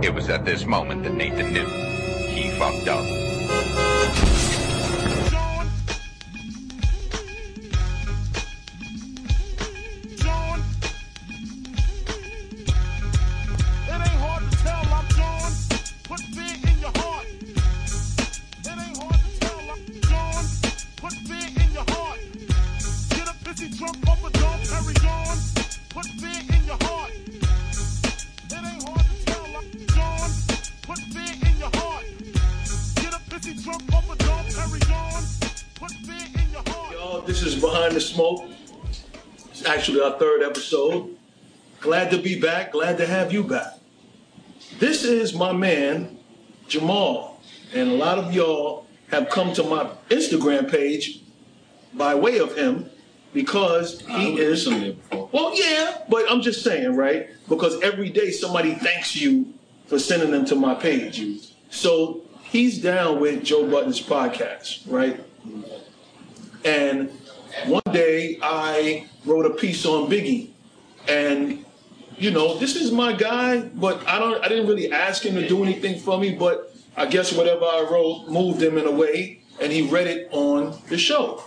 It was at this moment that Nathan knew he fucked up. Glad to be back. Glad to have you back. This is my man, Jamal. And a lot of y'all have come to my Instagram page by way of him because he is. Well, yeah, but I'm just saying, right? Because every day somebody thanks you for sending them to my page. So he's down with Joe Budden's podcast, right? And one day I wrote a piece on Biggie, and you know, this is my guy, but I don't I didn't really ask him to do anything for me, but I guess whatever I wrote moved him in a way, and he read it on the show.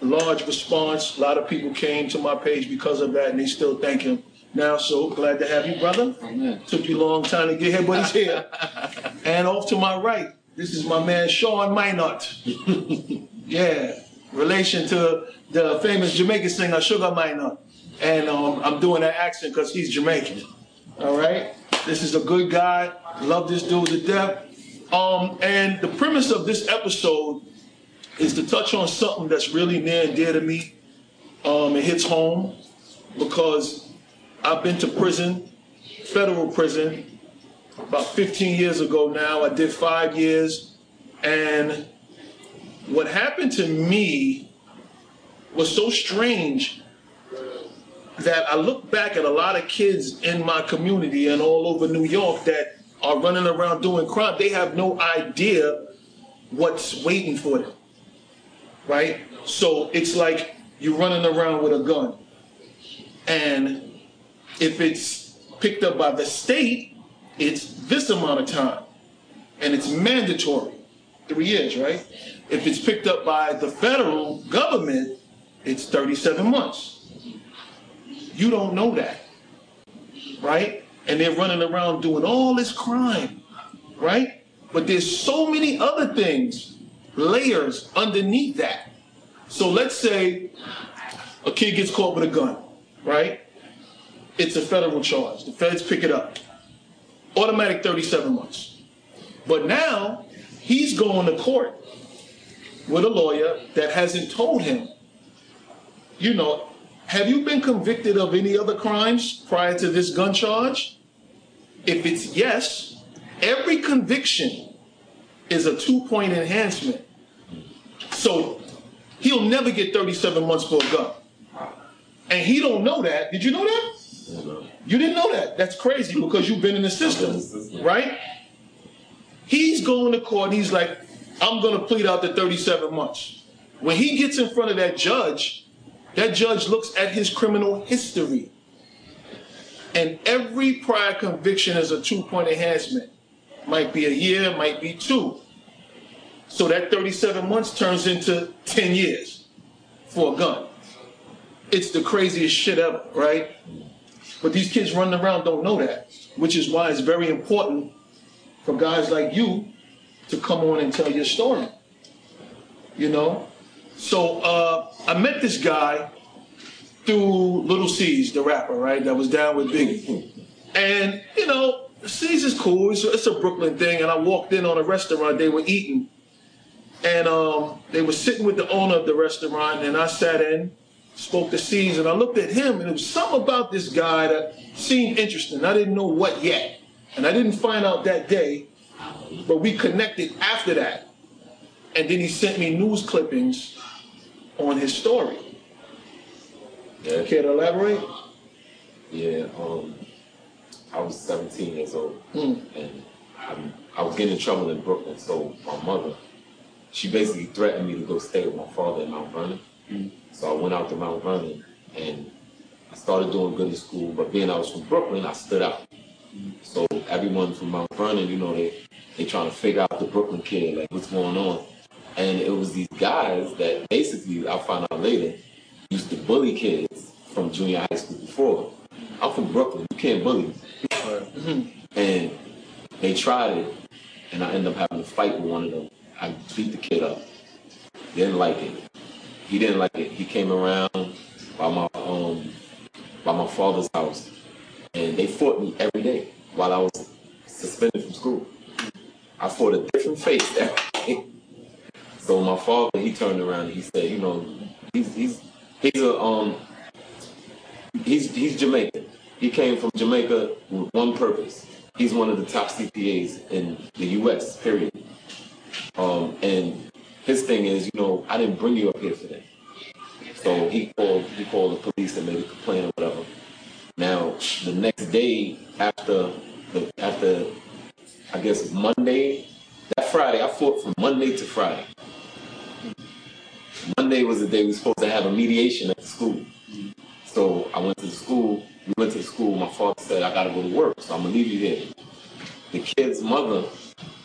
Large response. A lot of people came to my page because of that, and they still thank him now. So glad to have you, brother. Took you a long time to get here, but he's here. and off to my right, this is my man Sean Minot. yeah, relation to the famous Jamaican singer Sugar Minott. And um, I'm doing that accent because he's Jamaican. All right? This is a good guy. Love this dude to death. Um, and the premise of this episode is to touch on something that's really near and dear to me. Um, it hits home because I've been to prison, federal prison, about 15 years ago now. I did five years. And what happened to me was so strange that I look back at a lot of kids in my community and all over New York that are running around doing crime. They have no idea what's waiting for them. Right? So it's like you're running around with a gun. And if it's picked up by the state, it's this amount of time. And it's mandatory. Three years, right? If it's picked up by the federal government, it's 37 months. You don't know that, right? And they're running around doing all this crime, right? But there's so many other things, layers underneath that. So let's say a kid gets caught with a gun, right? It's a federal charge. The feds pick it up. Automatic 37 months. But now he's going to court with a lawyer that hasn't told him, you know, have you been convicted of any other crimes prior to this gun charge? If it's yes, every conviction is a two point enhancement. So he'll never get 37 months for a gun. And he don't know that. Did you know that? You didn't know that. That's crazy because you've been in the system, right? He's going to court. He's like, I'm going to plead out the 37 months. When he gets in front of that judge, that judge looks at his criminal history. And every prior conviction is a two point enhancement. Might be a year, might be two. So that 37 months turns into 10 years for a gun. It's the craziest shit ever, right? But these kids running around don't know that, which is why it's very important for guys like you to come on and tell your story. You know? So uh, I met this guy through Little Cease, the rapper, right? That was down with Biggie. And, you know, Cease is cool. It's a, it's a Brooklyn thing. And I walked in on a restaurant. They were eating. And um, they were sitting with the owner of the restaurant. And I sat in, spoke to Cease, and I looked at him. And there was something about this guy that seemed interesting. I didn't know what yet. And I didn't find out that day. But we connected after that. And then he sent me news clippings on his story. Yeah, Care to elaborate? yeah. Um, I was 17 years old, Mm. and I, I was getting in trouble in Brooklyn. So my mother, she basically threatened me to go stay with my father in Mount Vernon. So I went out to Mount Vernon, and I started doing good in school. But being I was from Brooklyn, I stood out. So everyone from Mount Vernon, you know, they they trying to figure out the Brooklyn kid, like what's going on. And it was these guys that basically I found out later used to bully kids from junior high school before. I'm from Brooklyn. You can't bully me. and they tried it, and I ended up having to fight with one of them. I beat the kid up. Didn't like it. He didn't like it. He came around by my um by my father's house, and they fought me every day while I was suspended from school. I fought a different face that day. So my father, he turned around and he said, you know, he's he's he's a um he's he's Jamaican. He came from Jamaica with one purpose. He's one of the top CPAs in the U.S. Period. Um, and his thing is, you know, I didn't bring you up here for that. So he called he called the police and made a complaint or whatever. Now the next day after the after I guess Monday, that Friday, I fought from Monday to Friday. Monday was the day we were supposed to have a mediation at the school. So I went to the school. We went to the school. My father said, I got to go to work, so I'm going to leave you here. The kid's mother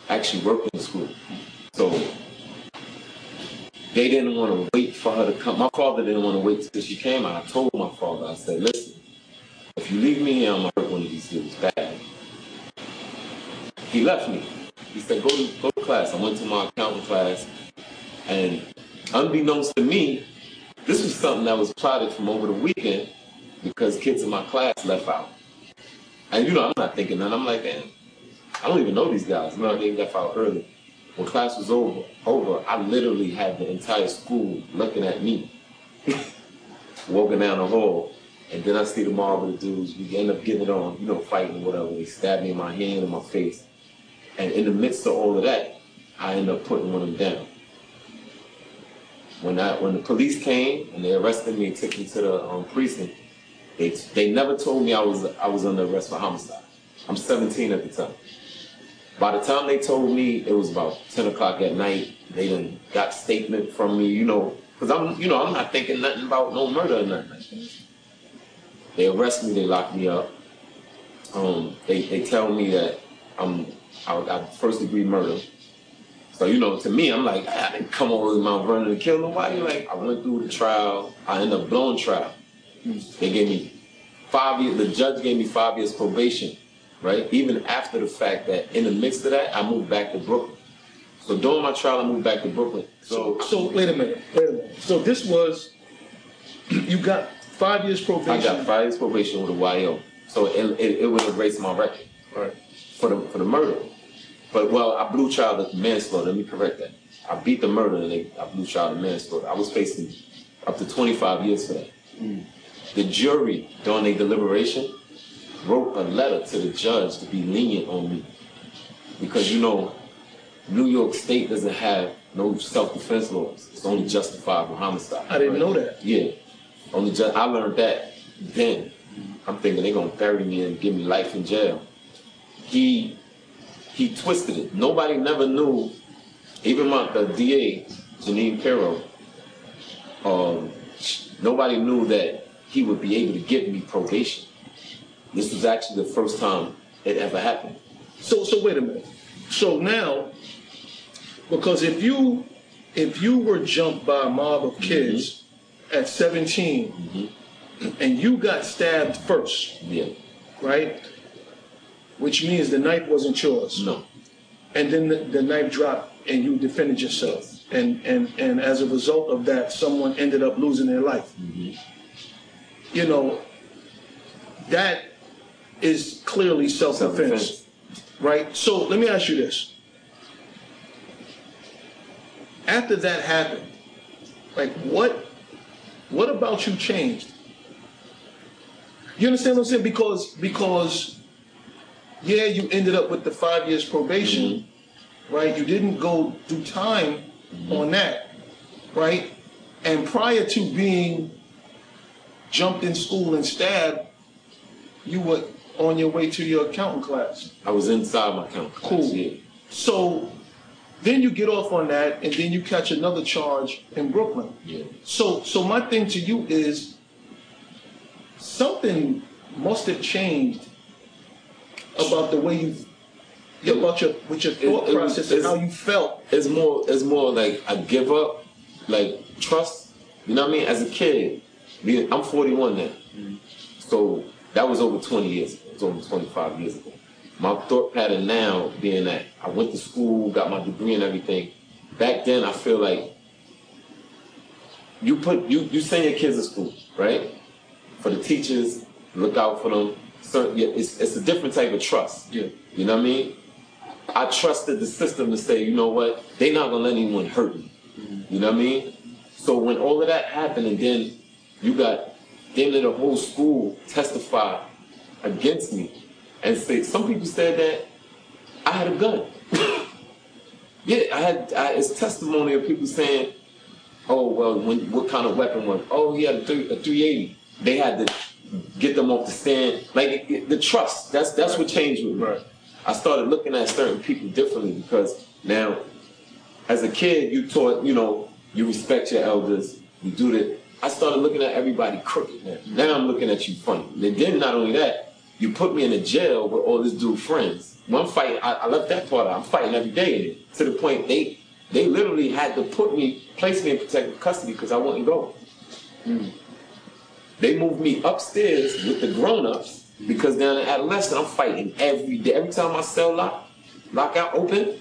actually worked in the school. So they didn't want to wait for her to come. My father didn't want to wait till she came. I told my father, I said, listen, if you leave me here, I'm going to hurt one of these dudes bad. He left me. He said, go to, go to class. I went to my accounting class, and unbeknownst to me, this was something that was plotted from over the weekend because kids in my class left out. And you know, I'm not thinking that. I'm like, man, I don't even know these guys. You know, they left out early. When class was over, over, I literally had the entire school looking at me, walking down the hall. And then I see the mob of the dudes. We end up getting it on, you know, fighting whatever. They stab me in my hand and my face. And in the midst of all of that, I end up putting one of them down. When I when the police came and they arrested me and took me to the um, precinct, they they never told me I was I was under arrest for homicide. I'm 17 at the time. By the time they told me it was about 10 o'clock at night, they done got statement from me, you know, because I'm you know I'm not thinking nothing about no murder or nothing. like that. They arrest me, they lock me up. Um, they they tell me that I'm I got first degree murder. So, you know, to me, I'm like, ah, I didn't come over with Mount Vernon to kill nobody. Like, I went through the trial. I ended up blowing trial. They gave me five years, the judge gave me five years probation, right? Even after the fact that in the midst of that, I moved back to Brooklyn. So during my trial, I moved back to Brooklyn. So, So so wait a minute, wait a minute. So this was, you got five years probation. I got five years probation with a YO. So it, it, it would erase my record Right. for the, for the murder. But, well, I blew child at manslaughter. Let me correct that. I beat the murder and they, I blew child at manslaughter. I was facing up to 25 years for that. Mm. The jury, during their deliberation, wrote a letter to the judge to be lenient on me. Because, you know, New York State doesn't have no self-defense laws. It's only justifiable homicide. I didn't know that. Yeah. Only ju- I learned that then. I'm thinking they're gonna bury me and give me life in jail. He he twisted it. Nobody never knew, even my the DA, Jeanine Pirro, um, nobody knew that he would be able to give me probation. This was actually the first time it ever happened. So, so wait a minute. So now, because if you, if you were jumped by a mob of kids at 17 and you got stabbed first, Yeah. right? Which means the knife wasn't yours. No. And then the, the knife dropped and you defended yourself. And, and, and as a result of that, someone ended up losing their life. Mm-hmm. You know, that is clearly self-defense. Self-defense. right? So let me ask you this. After that happened, like what what about you changed? You understand what I'm saying? Because because yeah, you ended up with the five years probation, mm-hmm. right? You didn't go do time mm-hmm. on that, right? And prior to being jumped in school and stabbed, you were on your way to your accounting class. I was inside my count. class, Cool. Yeah. So then you get off on that, and then you catch another charge in Brooklyn. Yeah. So, so my thing to you is something must have changed about the way you, about your with your thought it process and how you felt. it's more it's more like I give up, like trust. You know what I mean? As a kid, being, I'm 41 now, mm-hmm. so that was over 20 years ago. It was over 25 years ago. My thought pattern now, being that I went to school, got my degree and everything. Back then, I feel like you put you you send your kids to school, right? For the teachers, look out for them. Certain, it's it's a different type of trust. Yeah. You know what I mean? I trusted the system to say, you know what, they're not gonna let anyone hurt me. Mm-hmm. You know what I mean? So when all of that happened, and then you got then the whole school testify against me and say some people said that I had a gun. yeah, I had. I, it's testimony of people saying, "Oh well, when what kind of weapon was? Oh, he had a, three, a 380." They had to get them off the stand. Like it- it- the trust. That's that's what changed with me. Right. I started looking at certain people differently because now, as a kid, you taught, you know, you respect your elders, you do that. I started looking at everybody crooked now. Now I'm looking at you funny. And then not only that, you put me in a jail with all this dude friends. One fight, I, I left that part out. I'm fighting every day in it. To the point they they literally had to put me, place me in protective custody because I wouldn't go. Hmm. They moved me upstairs with the grown-ups because down in adolescent, I'm fighting every day. Every time my cell lock, lock out open,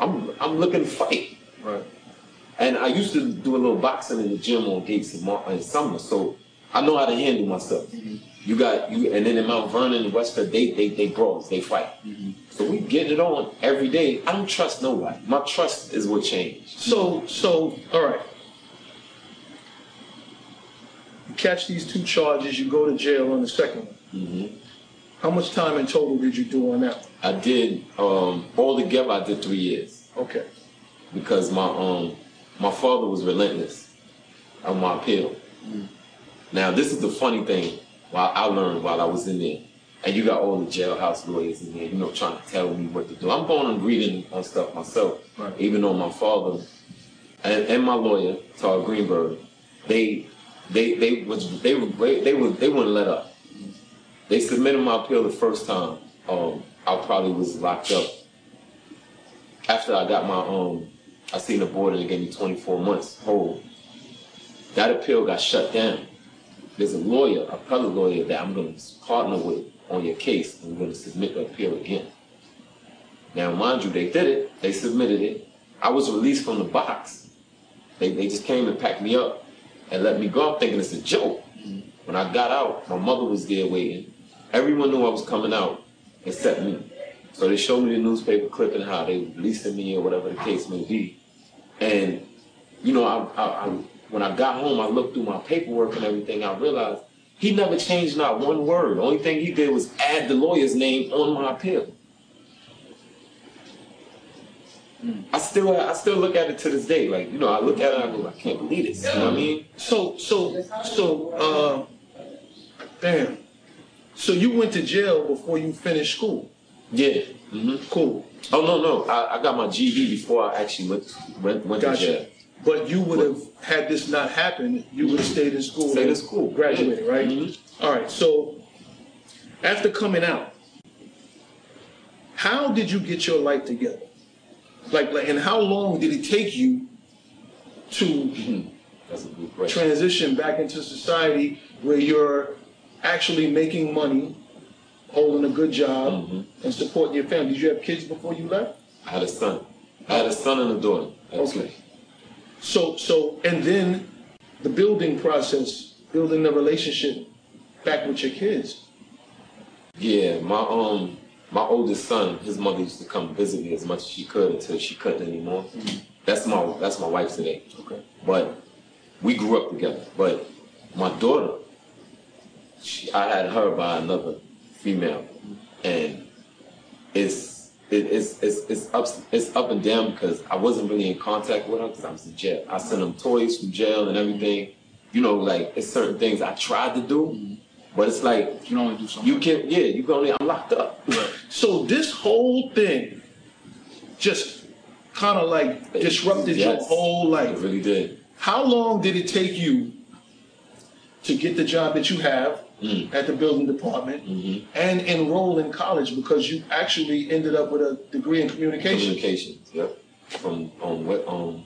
I'm I'm looking to fight. Right. And I used to do a little boxing in the gym on Gates in, Mar- in summer, so I know how to handle myself. Mm-hmm. You got you, and then in Mount Vernon and Westford, they they they brawls, they fight. Mm-hmm. So we get it on every day. I don't trust nobody. My trust is what changed. So, so, all right. You catch these two charges, you go to jail on the second one. Mm-hmm. How much time in total did you do on that one? I did um, all together. I did three years. Okay. because my um my father was relentless on my appeal. Now this is the funny thing. While I learned while I was in there, and you got all the jailhouse lawyers in there, you know, trying to tell me what to do. I'm going and reading on stuff myself, Right. even though my father and, and my lawyer, Todd Greenberg, they they they was they were they, they were they wouldn't let up. They submitted my appeal the first time. Um, I probably was locked up after I got my um, I seen the board and it gave me 24 months hold. That appeal got shut down. There's a lawyer, a appellate lawyer that I'm going to partner with on your case, we're going to submit the appeal again. Now, mind you, they did it. They submitted it. I was released from the box. They, they just came and packed me up and let me go. I'm thinking it's a joke. When I got out, my mother was there waiting. Everyone knew I was coming out except me. So they showed me the newspaper clipping how they releasing me or whatever the case may be. And, you know, I, I, I, when I got home, I looked through my paperwork and everything. I realized he never changed not one word. The only thing he did was add the lawyer's name on my appeal. I still I still look at it to this day. Like, you know, I look at it and I go, I can't believe this. You know what I mean? So, so, so, uh, damn. So you went to jail before you finished school. Yeah. hmm Cool. Oh no, no. I, I got my GED before I actually went went, went to jail. But you would have, had this not happen. you would have stayed in school. Stayed in school. Graduated, Yeah. right? Mhm. All right. So after coming out, how did you get your life together? Like, like, and how long did it take you to That's a good transition back into society where you're actually making money, holding a good job, Mhm. and supporting your family? Did you have kids before you left? I had a son. I had a son and a daughter. Okay. So, so, and then the building process, building the relationship back with your kids. Yeah, my um my oldest son, his mother used to come visit me as much as she could until she couldn't anymore. Mm-hmm. That's my that's my wife today. Okay. But we grew up together. But my daughter, she, I had her by another female, and it's it, it's it's it's up it's up and down because I wasn't really in contact with her because I was in jail. I sent them toys from jail and everything. You know, like it's certain things I tried to do, mm-hmm. But it's like You can only do so you can yeah you can only I'm locked up. So this whole thing just kind of like disrupted your Yes. whole It life. really did. How long did it take you to get the job that you have Mm. at the building department Mhm. and enroll in college because you actually ended up with a degree in communication. Communications. Yep. From um, what um,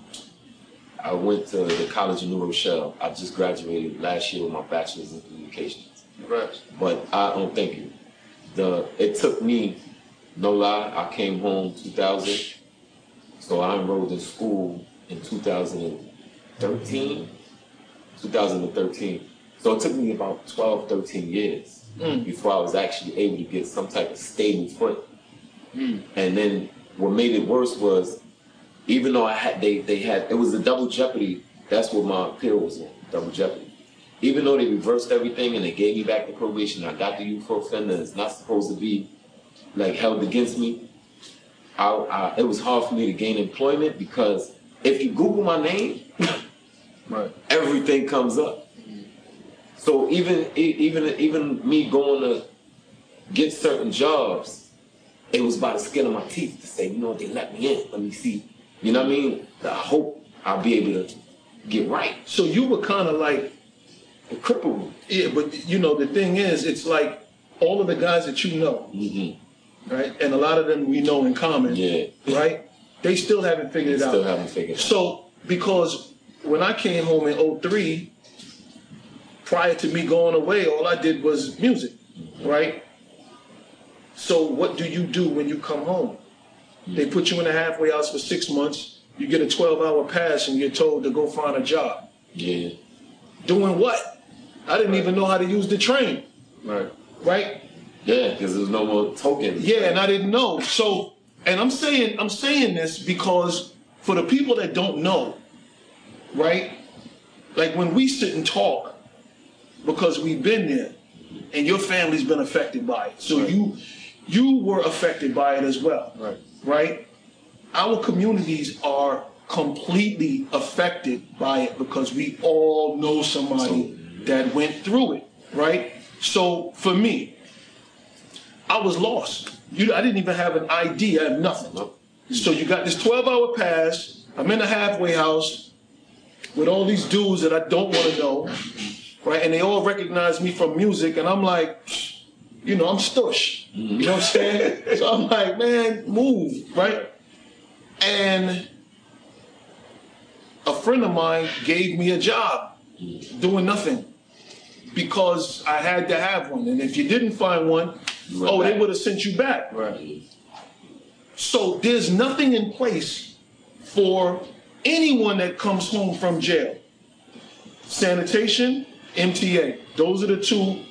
I went to the College of New Rochelle. I just graduated last year with my bachelor's in communications. But I don't thank you. The it took me, no lie, I came home 2000, so I enrolled in school in 2013, 2013. So it took me about 12, 13 years Mm. before I was actually able to get some type of stable foot. And then what made it worse was, even though I had they they had it was a double jeopardy. That's what my appeal was on, double jeopardy even though they reversed everything and they gave me back the probation, I got the youth for offender. It's not supposed to be like held against me. I, I, it was hard for me to gain employment because if you Google my name, Right. everything comes up. So even even even me going to get certain jobs, it was by the skin of my teeth to say, you know what, they let me in. Let me see. You know what I mean? I hope I'll be able to get right. So you were kind of like, crippled yeah, but you know, the thing is, it's like all of the guys that you know, hmm right? And a lot of them we know in common, Yeah. right? They still haven't figured it Still out. haven't figured it out. So, because when I came home in 03, prior to me going away, all I did was music, right? So, what do you do when you come home? They put you in a halfway house for six months. You get a 12 hour pass and you're told to go find a job. Yeah. Doing what? I didn't even know how to use the train, Right. right? Yeah, because there's no more tokens. Yeah, and I didn't know. So, and I'm saying I'm saying this because for the people that don't know, right? Like when we sit and talk, because we've been there, and your family's been affected by it. So Right. you you were affected by it as well. Right. Right? Our communities are completely affected by it because we all know somebody that went through it, right? So for me, I was lost. You, I didn't even have an ID. I have nothing. So you got this 12 hour pass. I'm in a halfway house with all these dudes that I don't want to know, right? And they all recognize me from music, and I'm like, you know, I'm stush. You know what I'm saying? so I'm like, man, move, right? And a friend of mine gave me a job doing nothing because I had to have one. And if you didn't find one, went oh, they would have sent you back. Right. So there's nothing in place for anyone that comes home from jail. Sanitation, MTA. Those are the two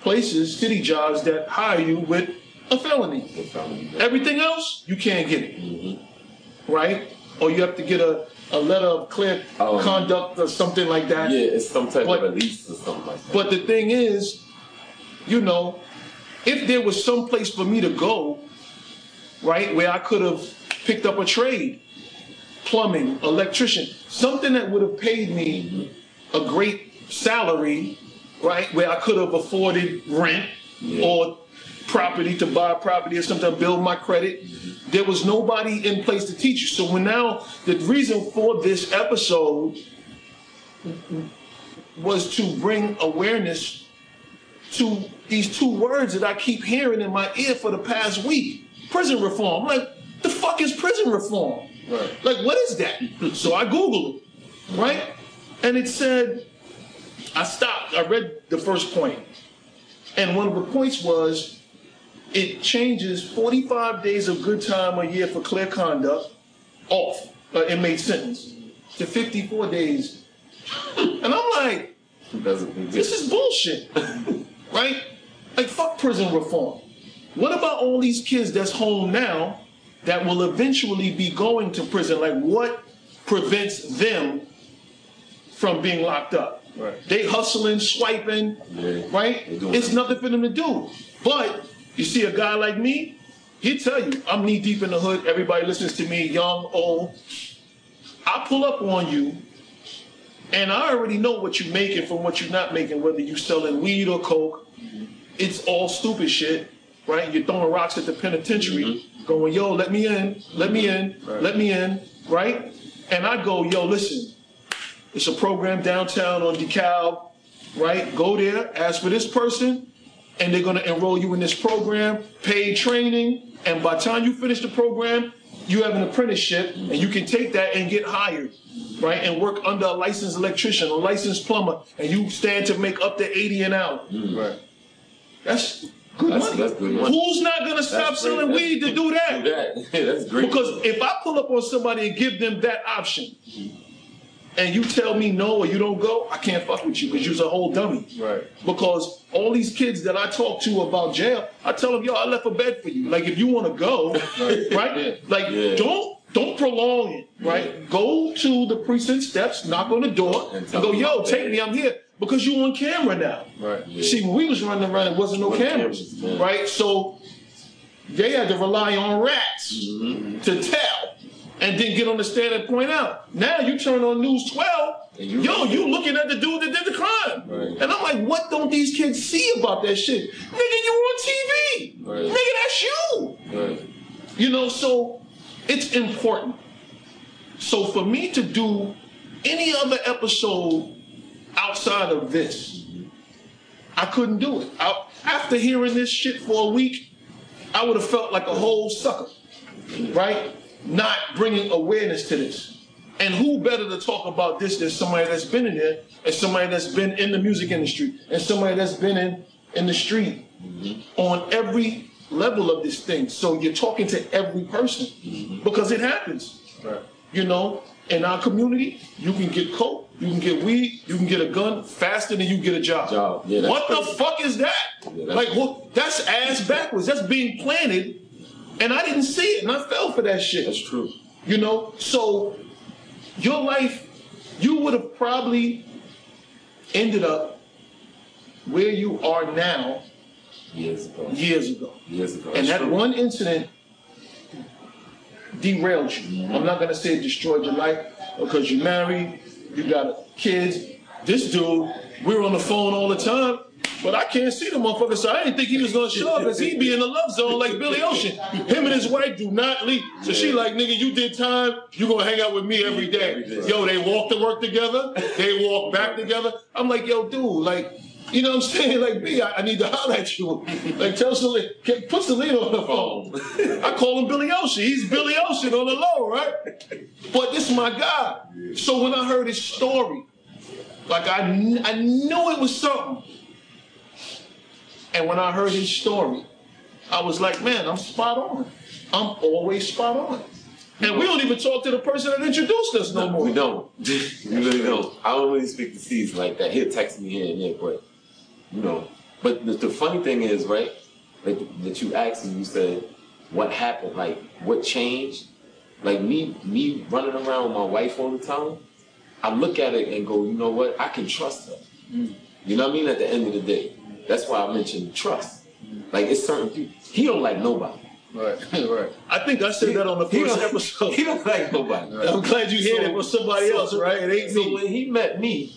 places, city jobs that hire you with a felony. Found me. Everything else, you can't get it. Mm-hmm. Right? Or you have to get a, a letter of clear Um, conduct or something like that. Yeah, it's some type But- of release or something like that. But the thing is, you know, if there was some place for me to go, right, where I could have picked up a trade, plumbing, electrician, something that would have paid me a great salary, right, where I could have afforded rent Yeah. or property to buy property or something, build my credit. There was nobody in place to teach you. So when now the reason for this episode was to bring awareness to these two words that I keep hearing in my ear for the past week. Prison reform. Like, the fuck is prison reform? Right. Like, what is that? so I Googled it, right? And it said, I stopped. I read the first point. And one of the points was it changes 45 days of good time a year for clear conduct off uh, inmate sentence to 54 days. And I'm like, this is bullshit, right? Like fuck prison reform. What about all these kids that's home now that will eventually be going to prison? Like what prevents them from being locked up? Right. They hustling, swiping, Yeah. right? It's nothing for them to do. But you see a guy like me, he'll tell you, I'm knee deep in the hood. Everybody listens to me, young, old. I pull up on you and I already know what you're making from what you're not making, whether you're selling weed or coke. It's all stupid shit, right? You're throwing rocks at the penitentiary, mm-hmm. going, yo, let me in, let me in, Right. let me in, right? And I go, yo, listen, it's a program downtown on DeKalb, right? Go there, ask for this person, and they're gonna enroll you in this program, paid training, and by the time you finish the program, you have an apprenticeship, and you can take that and get hired, right? And work under a licensed electrician, a licensed plumber, and you stand to make up to 80 an hour. Mm-hmm. Right. That's good That's- money. that's good money. Who's not gonna stop That's selling great. weed to do that? Do that. That's great. Because if I pull up on somebody and give them that option, mm-hmm. And you tell me no or you don't go, I can't fuck with you because you're a whole dummy. Right. Because all these kids that I talk to about jail, I tell them, yo, I left a bed for you. Like if you want to go, right? Like Yeah. don't don't prolong it, right? Go to the precinct steps, knock on the door, And and, go, yo, take there. me, I'm here. Because you on camera now. Right. See, when we was running around, it wasn't no cameras, cameras, right? So they had to rely on rats Mm-hmm. to tell, and then get on the stand and point out. Now you turn on News 12, And you- yo, you looking at the dude that did the crime, Right. and I'm like, what don't these kids see about that shit? Nigga, you on TV, Right. nigga, that's you. You know, so it's important. So for me to do any other episode outside of this, I couldn't do it. I, after hearing this shit for a week, I would have felt like a whole sucker, right? Not bringing awareness to this. And who better to talk about this than somebody that's been in there, and somebody that's been in the music industry, and somebody that's been in in the street on every level of this thing. So you're talking to every person because it happens. Right. You know, in our community, you can get coke, you can get weed, you can get a gun faster than you get a job. Job. Yeah, what the fuck is that? Yeah, like, what? That's ass backwards. That's being planted, and I didn't see it, and I fell for that shit. That's true. You know, so your life, you would have probably ended up where you are now Years ago. years ago. Years ago. And that true. one incident derailed you. Mm-hmm. I'm not gonna say it destroyed your life because you're married, you got kids. This dude, we're on the phone all the time, but I can't see the motherfucker, so I didn't think he was gonna show up because he'd be in the love zone like Billy Ocean. Him and his wife do not leave. So she like, nigga, you did time, you gonna hang out with me every day. Yo, they walk to work together, they walk back together. I'm like, yo, dude, like, you know what I'm saying? Like, B, I, I need to holler at you. Like, tell Celine, put Celine on the phone. I call him Billy Ocean. He's Billy Ocean on the low, right? But this is my guy. So when I heard his story, like, I, I knew it was something. And when I heard his story, I was like, man, I'm spot on. I'm always spot on. And we don't even talk to the person that introduced us no more. We don't. we really don't. I don't really speak to Cease like that. He'll text me here and there, but you know. But the, the funny thing is, right? Like that you asked me, you said, "What happened? Like what changed?" Like me, me running around with my wife all the time. I look at it and go, you know what? I can trust her. Mm. You know what I mean? At the end of the day, that's why I mentioned trust. Like it's certain people. He don't like nobody. Right. right. I think I said that on the He first don't- episode. He don't like nobody. I'm glad you heard So- it from somebody so- else, right? It ain't so me. when he met me,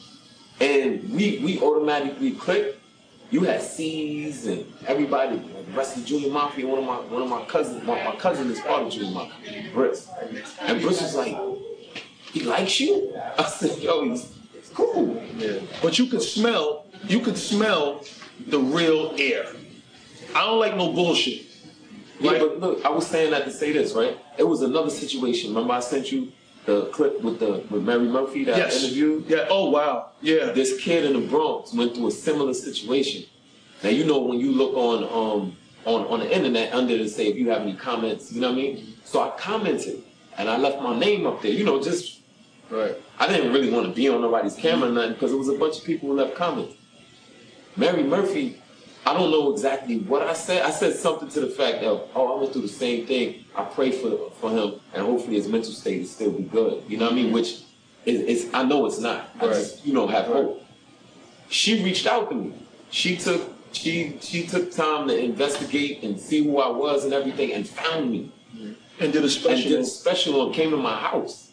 and we we automatically clicked. You had Cease and everybody, the rest of Junior Mafia. One of my one of my cousins, my, my cousin is part of Junior Mafia, Briss. And Briss was like, "He likes you." I said, "Yo, he's, he's cool." Yeah. But you could smell, you could smell the real air. I don't like no bullshit. Yeah, Right. but look, I was saying that to say this, right? It was another situation. Remember, I sent you the clip with the with Mary Murphy that I Yes. interviewed. Yeah. Oh wow. Yeah. this kid in the Bronx went through a similar situation. Now you know when you look on um on, on the internet under to say if you have any comments, you know what I mean? So I commented and I left my name up there, you know, just Right. I didn't really want to be on nobody's camera or nothing because it was a bunch of people who left comments. Mary Murphy, I don't know exactly what I said. I said something to the fact of, oh, I went through the same thing. I pray for for him and hopefully his mental state will still be good. You know what I mean? Which is, is I know it's not. I Right. just, you know, have hope. She reached out to me. She took she she took time to investigate and see who I was and everything and found me. And did a And special. did a special on came to my house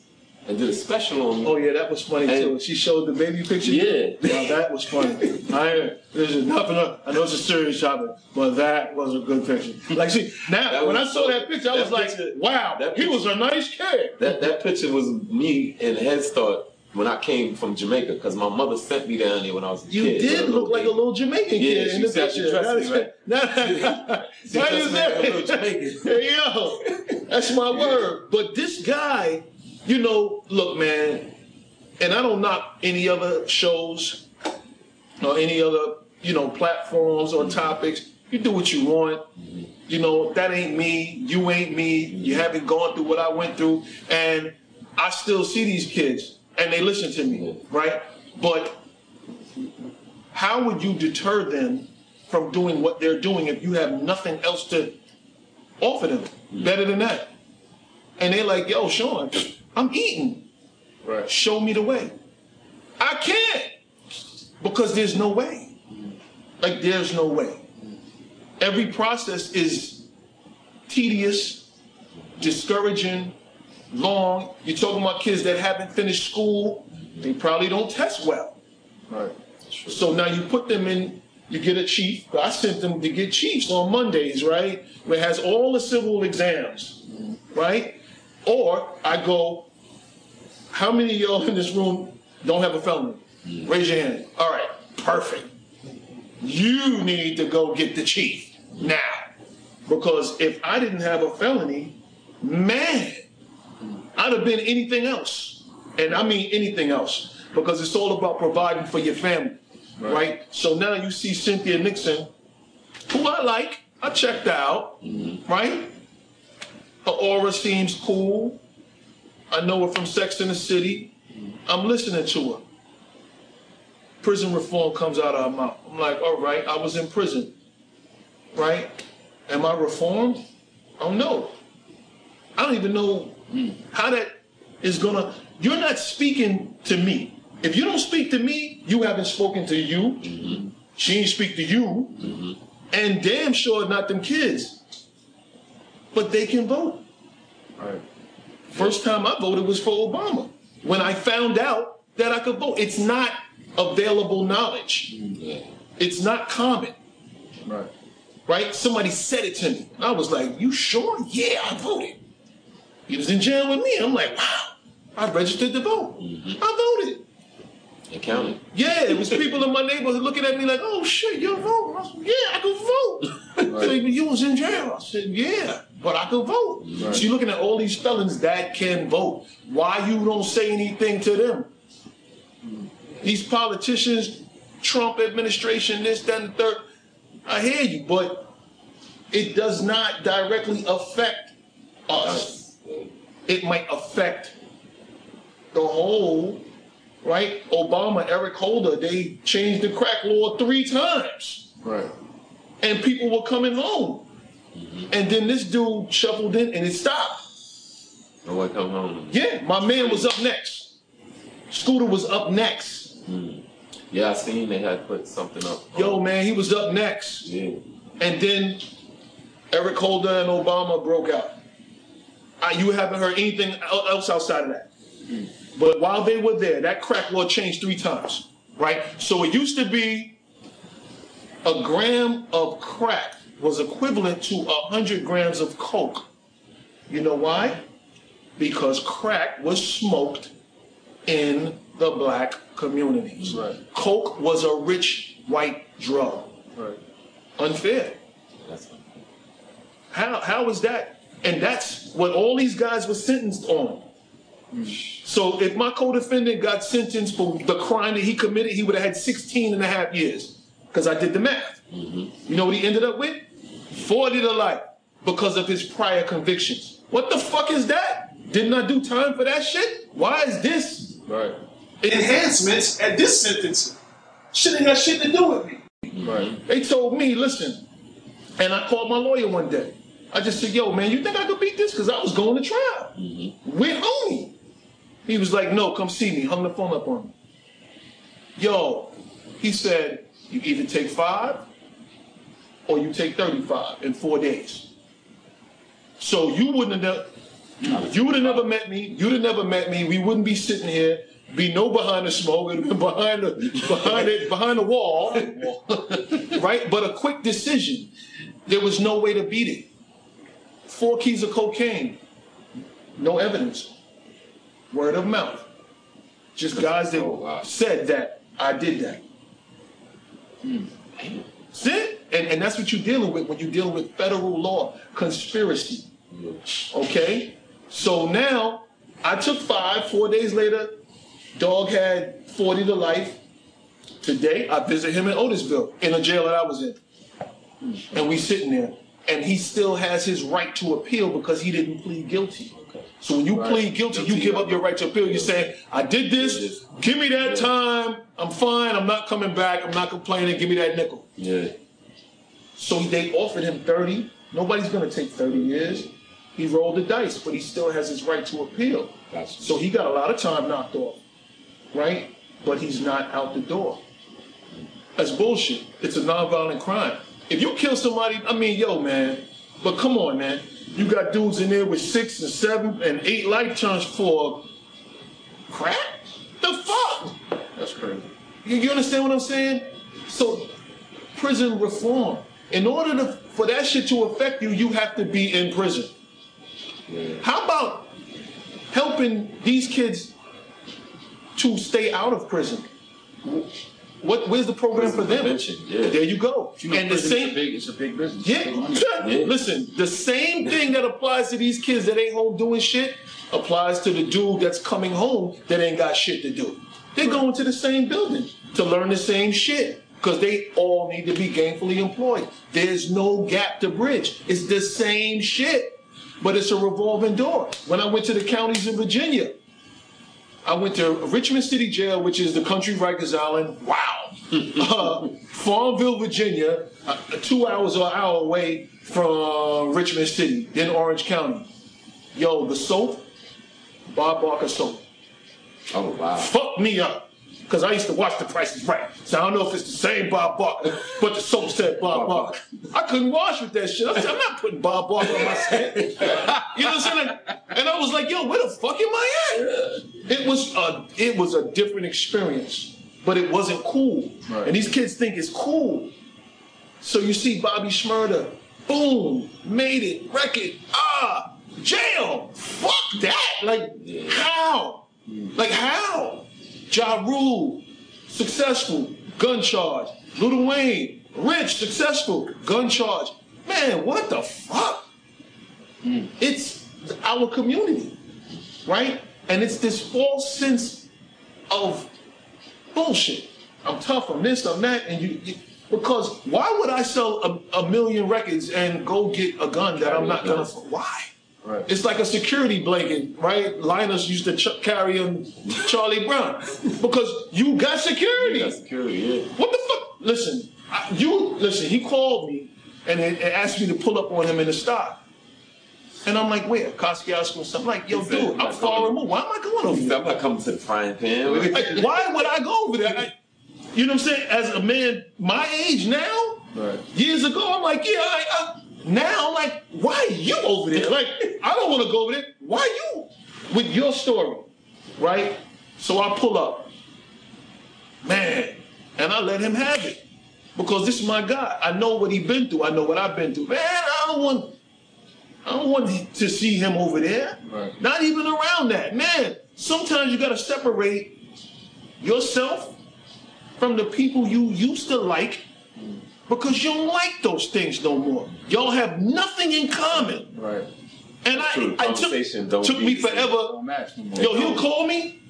and did a special on me. Oh yeah, that was funny And- too. She showed the baby picture. Yeah. Now that was funny. I this is nothing. I know it's a serious topic, but that was a good picture. Like see now when I saw so- that picture, I that was like, wow, that he was a nice kid. That that picture was me in Head Start when I came from Jamaica, because my mother sent me down there when I was a You kid. You did look like a little Jamaican Yeah, kid she in the said she picture. dressed me right. Now, She now dressed you me like a little Jamaican. hey, yo, that's my word. But this guy, you know, look, man, and I don't knock any other shows or any other, you know, platforms or topics. You do what you want. You know, that ain't me. You ain't me. You haven't gone through what I went through. And I still see these kids and they listen to me, right? But how would you deter them from doing what they're doing if you have nothing else to offer them mm-hmm. better than that? And they're like, yo, Sean, I'm eating. Right. Show me the way. I can't because there's no way. Like, there's no way. Every process is tedious, discouraging, long. You're talking about kids that haven't finished school, they probably don't test well. Right. So now you put them in, you get a chief. I sent them to get chiefs on Mondays, right? Where it has all the civil exams, right? Or I go, how many of y'all in this room don't have a felony? Raise your hand. All right, perfect. You need to go get the chief now. Because if I didn't have a felony, man, I'd have been anything else. And I mean anything else. Because it's all about providing for your family. Right? So now you see Cynthia Nixon, who I like. I checked out. Mm-hmm. Right? Her aura seems cool. I know her from Sex in the City. I'm listening to her. Prison reform comes out of her mouth. I'm like, all right, I was in prison. Right? Am I reformed? I don't know. I don't even know how that is gonna. You're not speaking to me. If you don't speak to me, you haven't spoken to you. Mm-hmm. She ain't speak to you. Mm-hmm. And damn sure not them kids. But they can vote. Right. First time I voted was for Obama. When I found out that I could vote, it's not available knowledge. Yeah. It's not common, Right. right? Somebody said it to me. I was like, "You sure? Yeah, I voted." He was in jail with me. I'm like, "Wow, I registered to vote. Mm-hmm. I voted." And counted. Yeah, it was people in my neighborhood looking at me like, "Oh shit, you're voting?" I said, "Yeah, I could vote." Right. Like, you was in jail. I said, "Yeah, but I could vote." Right. So you're looking at all these felons that can vote. Why you don't say anything to them? These politicians, Trump administration, this, that, and the third. I hear you, but it does not directly affect us. It might affect the whole, right? Obama, Eric Holder, they changed the crack law three times Right. and people were coming home. And then this dude shuffled in and it stopped. No one come home. Yeah, my man was up next. Scooter was up next. Yeah, I seen they had put something up. Yo, man, he was up next. Yeah. And then Eric Holder and Obama broke out. Uh, you haven't heard anything else outside of that. But while they were there, that crack law changed three times, right? So it used to be a gram of crack was equivalent to a hundred grams of coke. You know why? Because crack was smoked in the black communities. Right. Coke was a rich white drug. Right. Unfair. That's How how is that? And that's what all these guys were sentenced on. Mm. So if my co-defendant got sentenced for the crime that he committed, he would have had 16 and a half years. Because I did the math. Mm-hmm. You know what he ended up with? 40 to life because of his prior convictions. What the fuck is that? Didn't I do time for that shit? Why is this? Right. Enhancements at this sentencing. Shit ain't got shit to do with me. Right. They told me, listen, and I called my lawyer one day. I just said, yo, man, you think I could beat this? Because I was going to trial. Mm-hmm. With homie. He was like, no, come see me. Hung the phone up on me. Yo, he said, you either take five or you take 35 in four days. So you wouldn't have, you would have never met me. You'd have never met me. We wouldn't be sitting here. Be no behind the smoke. We'd have been behind the behind it behind the wall, right? But a quick decision. There was no way to beat it. Four keys of cocaine, no evidence. Word of mouth. Just guys that Oh, wow. said that I did that. Hmm. See? And, and that's what you're dealing with when you're dealing with federal law, conspiracy. Okay? So now I took five, four days later, dog had 40 to life. Today I visit him in Otisville in a jail that I was in. And we sitting there. And he still has his right to appeal because he didn't plead guilty. So when you Right. plead guilty, you give up your right to appeal. You say, I did this, give me that time, I'm fine, I'm not coming back, I'm not complaining, give me that nickel. Yeah. So they offered him 30. Nobody's going to take 30 years. He rolled the dice, but he still has his right to appeal. Gotcha. So he got a lot of time knocked off, right? But he's not out the door. That's bullshit. It's a nonviolent crime. If you kill somebody, I mean, yo, man, but come on, man. You got dudes in there with six and seven and eight lifetimes for crap? The fuck? That's crazy. You, you understand what I'm saying? So, prison reform. In order to, for that shit to affect you, you have to be in prison. Yeah. How about helping these kids to stay out of prison? What? Where's the program for them? Yeah. There you go. You know, and the prison same. big, it's a big business. Yeah. Yeah. listen, the same thing that applies to these kids that ain't home doing shit applies to the dude that's coming home that ain't got shit to do. They're going to the same building to learn the same shit because they all need to be gainfully employed. There's no gap to bridge. It's the same shit, but it's a revolving door. When I went to the counties in Virginia, I went to Richmond City Jail, which is the country Rikers Island. Wow. uh, Farmville, Virginia, uh, two hours or an hour away from Richmond City, then Orange County. Yo, the soap, Bob Barker soap, Oh wow. Fuck me up. Because I used to watch The Price is Right. So I don't know if it's the same Bob Barker, but the soap said Bob Barker. I couldn't wash with that shit. I said, I'm not putting Bob Barker on my skin. You know what I'm saying? And I was like, yo, where the fuck am I at? It was a it was a different experience, but it wasn't cool. Right. And these kids think it's cool. So you see Bobby Shmurda, boom, made it, record, ah, jail. Fuck that. Like, how? Like how? Ja Rule, successful, gun charge. Lil Wayne, rich, successful, gun charge. Man, what the fuck? Hmm. It's our community, right? And it's this false sense of bullshit. I'm tough, I'm this, I'm that, and you, you because why would I sell a, a million records and go get a gun that I'm not gonna? Why? Right. It's like a security blanket, right? Linus used to ch- carry on Charlie Brown because you got security. That's security, yeah. What the fuck? Listen, I, you listen. He called me and, and asked me to pull up on him in the stock, and I'm like, where? Kosciuszko. So I'm like, yo, dude, I'm "Like, far I'm- removed. Why am I going over there? I'm not coming to the frying pan. Like, why would I go over there? I, you know what I'm saying? As a man my age now, Right. years ago, I'm like, yeah, I, I, now I'm like, why are you over there? Like, I don't want to go over there. Why you? With your story, right? So I pull up, man, and I let him have it because this is my guy. I know what he's been through. I know what I've been through. Man, I don't want, I don't want to see him over there. Right. Not even around that, man. Sometimes you got to separate yourself from the people you used to like because you don't like those things no more. Y'all have nothing in common. Right. And I, True. I took, took me forever. Don't match no more. Yo, he'll call me,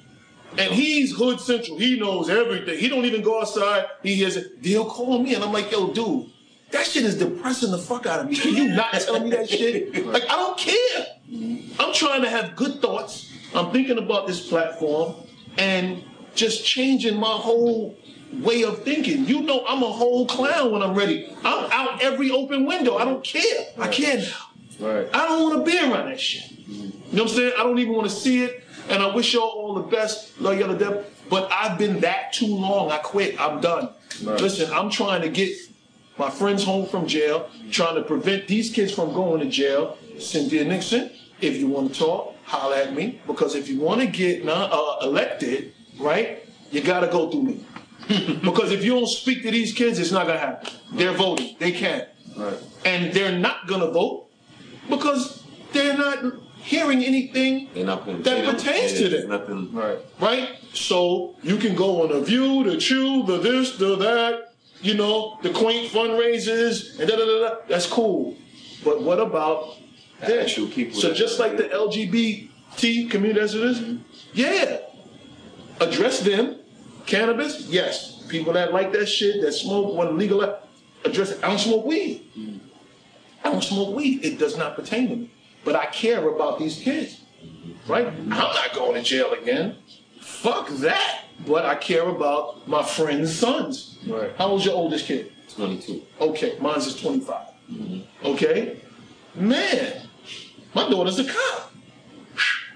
and he's hood central. He knows everything. He don't even go outside. He hears it. He'll call me, and I'm like, yo, dude, that shit is depressing the fuck out of me. Can you not tell me that shit? Like, I don't care. I'm trying to have good thoughts. I'm thinking about this platform and just changing my whole way of thinking. You know, I'm a whole clown when I'm ready. I'm out every open window. I don't care. I can't. Right. I don't want to be around that shit. You know what I'm saying? I don't even want to see it. And I wish y'all all the best. Love y'all to death. But I've been that too long. I quit. I'm done. Right. Listen, I'm trying to get my friends home from jail, trying to prevent these kids from going to jail. Cynthia Nixon, if you want to talk, holler at me. Because if you want to get uh, elected, right, you got to go through me. because if you don't speak to these kids, it's not going to happen. They're voting. They can't Right. and they're not gonna vote because they're not hearing anything not that they pertains to them, Nothing. Right. right? So you can go on a view, the chew, the this, the that, you know, the quaint fundraisers, and da da da da. That's cool. But what about The this? actual people So that- just like the LGBT community as it is, yeah. Address them. Cannabis, yes. People that like that shit, that smoke, want to legalize, address it. I don't smoke weed. I don't smoke weed. It does not pertain to me. But I care about these kids. Right? I'm not going to jail again. Fuck that. But I care about my friends' sons. Right. How old's your oldest kid? 22. Okay, mine's is 25. Mm-hmm. Okay? Man, my daughter's a cop.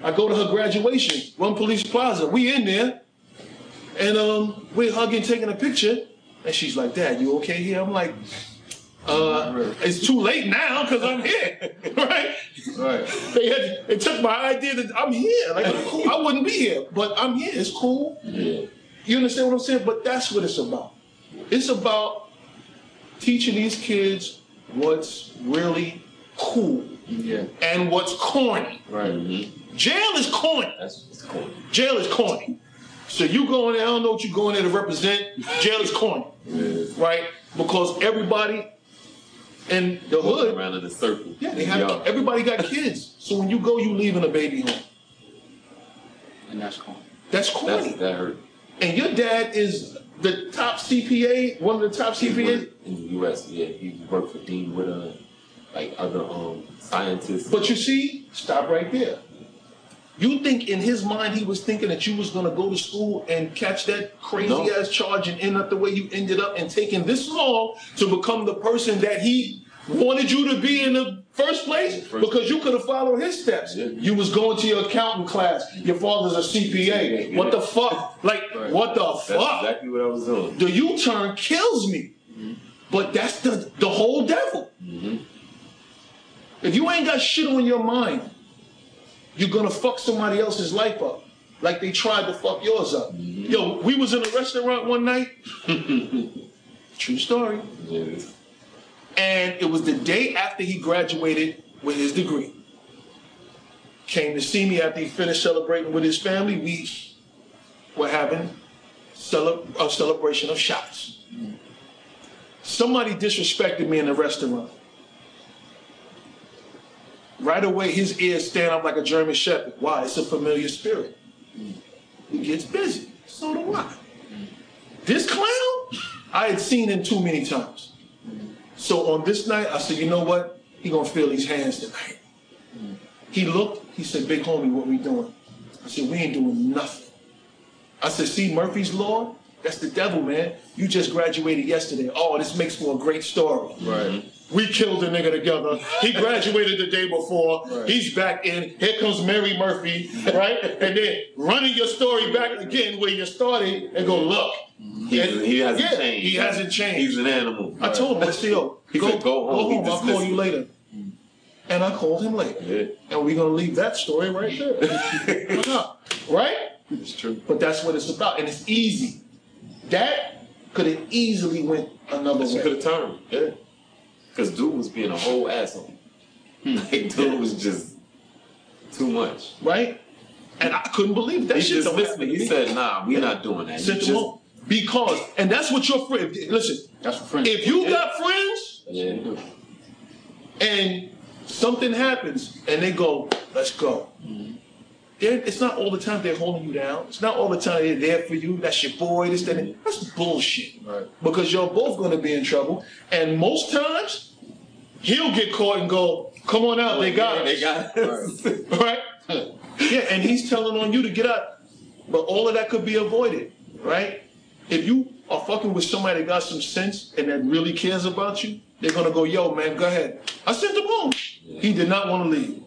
I go to her graduation, One Police Plaza. We in there, and um, we're hugging, taking a picture, and she's like, "Dad, you okay here?" I'm like, "Uh, it's too late now because I'm here, right?" Right. They had, they took my idea that I'm here. Like, I'm cool. I wouldn't be here, but I'm here. It's cool. Yeah. You understand what I'm saying? But that's what it's about. It's about teaching these kids what's really cool Yeah. and what's corny. Right. Jail is corny. That's cool. Jail is corny. So you go in there, I don't know what you going there to represent. Jail is corny, Yeah. right? Because everybody in the hood, around in a circle. yeah, they have everybody got kids. So when you go, you leave in a baby home. And that's cool. That's That's, corny. that hurt. And your dad is the top CPA, one of the top He CPAs. in the U.S. Yeah, he worked for Dean Witter, and, like other um scientists. But you see, stop right there. You think in his mind he was thinking that you was gonna go to school and catch that crazy No. ass charge and end up the way you ended up and taking this long to become the person that he wanted you to be in the first place? First- Because you could have followed his steps. Yeah. You was going to your accounting class. Your father's a CPA. Yeah. What the fuck? Like, Right. what the That's fuck? exactly what I was doing. the U-turn kills me. Mm-hmm. But that's the the whole devil. Mm-hmm. If you ain't got shit on your mind, you're gonna fuck somebody else's life up. Like they tried to fuck yours up. Mm-hmm. Yo, we was in a restaurant one night. True story. Yeah. And it was the day after he graduated with his degree. Came to see me after he finished celebrating with his family. We were having cele- a celebration of shots. Mm-hmm. Somebody disrespected me in the restaurant. Right away, his ears stand up like a German shepherd. Why? It's a familiar spirit. He gets busy. So do I. This clown, I had seen him too many times. So on this night, I said, you know what? He gonna feel these hands tonight. He looked, he said, big homie, what we doing? I said, we ain't doing nothing. I said, see Murphy's Law? That's the devil, man. You just graduated yesterday. Oh, this makes for a great story. Right. We killed a nigga together. He graduated the day before. Right. He's back in. Here comes Mary Murphy, right? and then running your story back again where you started and go, look. He, And- he hasn't yeah, changed. He hasn't changed. He's an animal. I told him, yo, He go, said, go home. He I'll call you later. And I called him later. Yeah. And we're going to leave that story right there. Right? It's true. But that's what it's about. And it's easy. That could have easily went another That's way. could have turned. Yeah. Because dude was being a whole asshole. Like dude was just too much. Right? And I couldn't believe that He shit don't happen me. He said, "Nah, we're not doing that." Sent just- Because, and that's what your friend, listen, That's what friends. if you got friends Yeah. and something happens and they go, let's go. Mm-hmm. They're- It's not all the time they're holding you down. It's not all the time they're there for you. That's your boy. This, that, and- that's bullshit. Right. Because you're both going to be in trouble. And most times, he'll get caught and go, come on out, they got it. They got us. right? yeah, and he's telling on you to get out. But all of that could be avoided, right? If you are fucking with somebody that got some sense and that really cares about you, they're gonna go, yo, man, go ahead. I sent him home. He did not want to leave.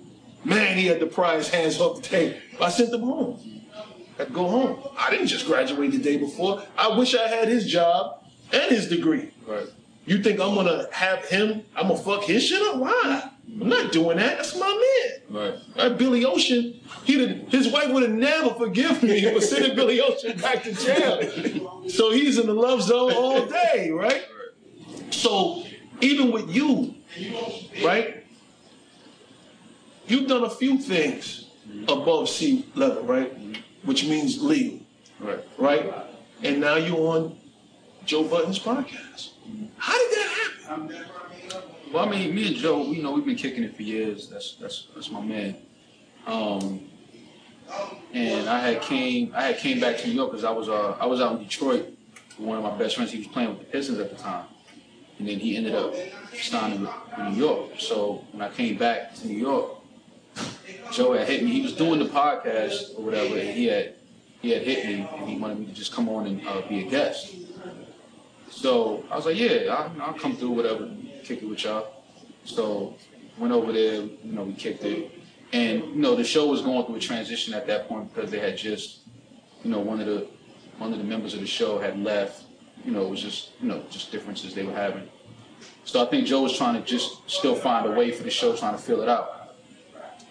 Man, he had the prize hands off the table. I sent him home. I'd go home. I didn't just graduate the day before. I wish I had his job and his degree. Right. You think I'm gonna have him? I'm gonna fuck his shit up? Why? I'm not doing that. That's my man. Right. Right, Billy Ocean, he his wife would have never forgiven me for sending Billy Ocean back to jail. So he's in the love zone all day, right? So even with you, right? You've done a few things above sea level, right? Which means legal. Right. right? And now you're on Joe Budden's podcast. How did that happen? Well, I mean, me and Joe, you know, we've been kicking it for years. That's that's that's my man. Um, and I had came I had came back to New York because I was uh I was out in Detroit with one of my best friends. He was playing with the Pistons at the time, and then he ended up signing with with New York. So when I came back to New York, Joe had hit me. He was doing the podcast or whatever, and he had he had hit me, and he wanted me to just come on and uh, be a guest. So I was like, yeah, I'll, I'll come through, whatever, kick it with y'all. So went over there, you know, we kicked it, and you know, the show was going through a transition at that point because they had just, you know, one of the one of the members of the show had left. You know, it was just you know just differences they were having. So I think Joe was trying to just still find a way for the show, trying to fill it out.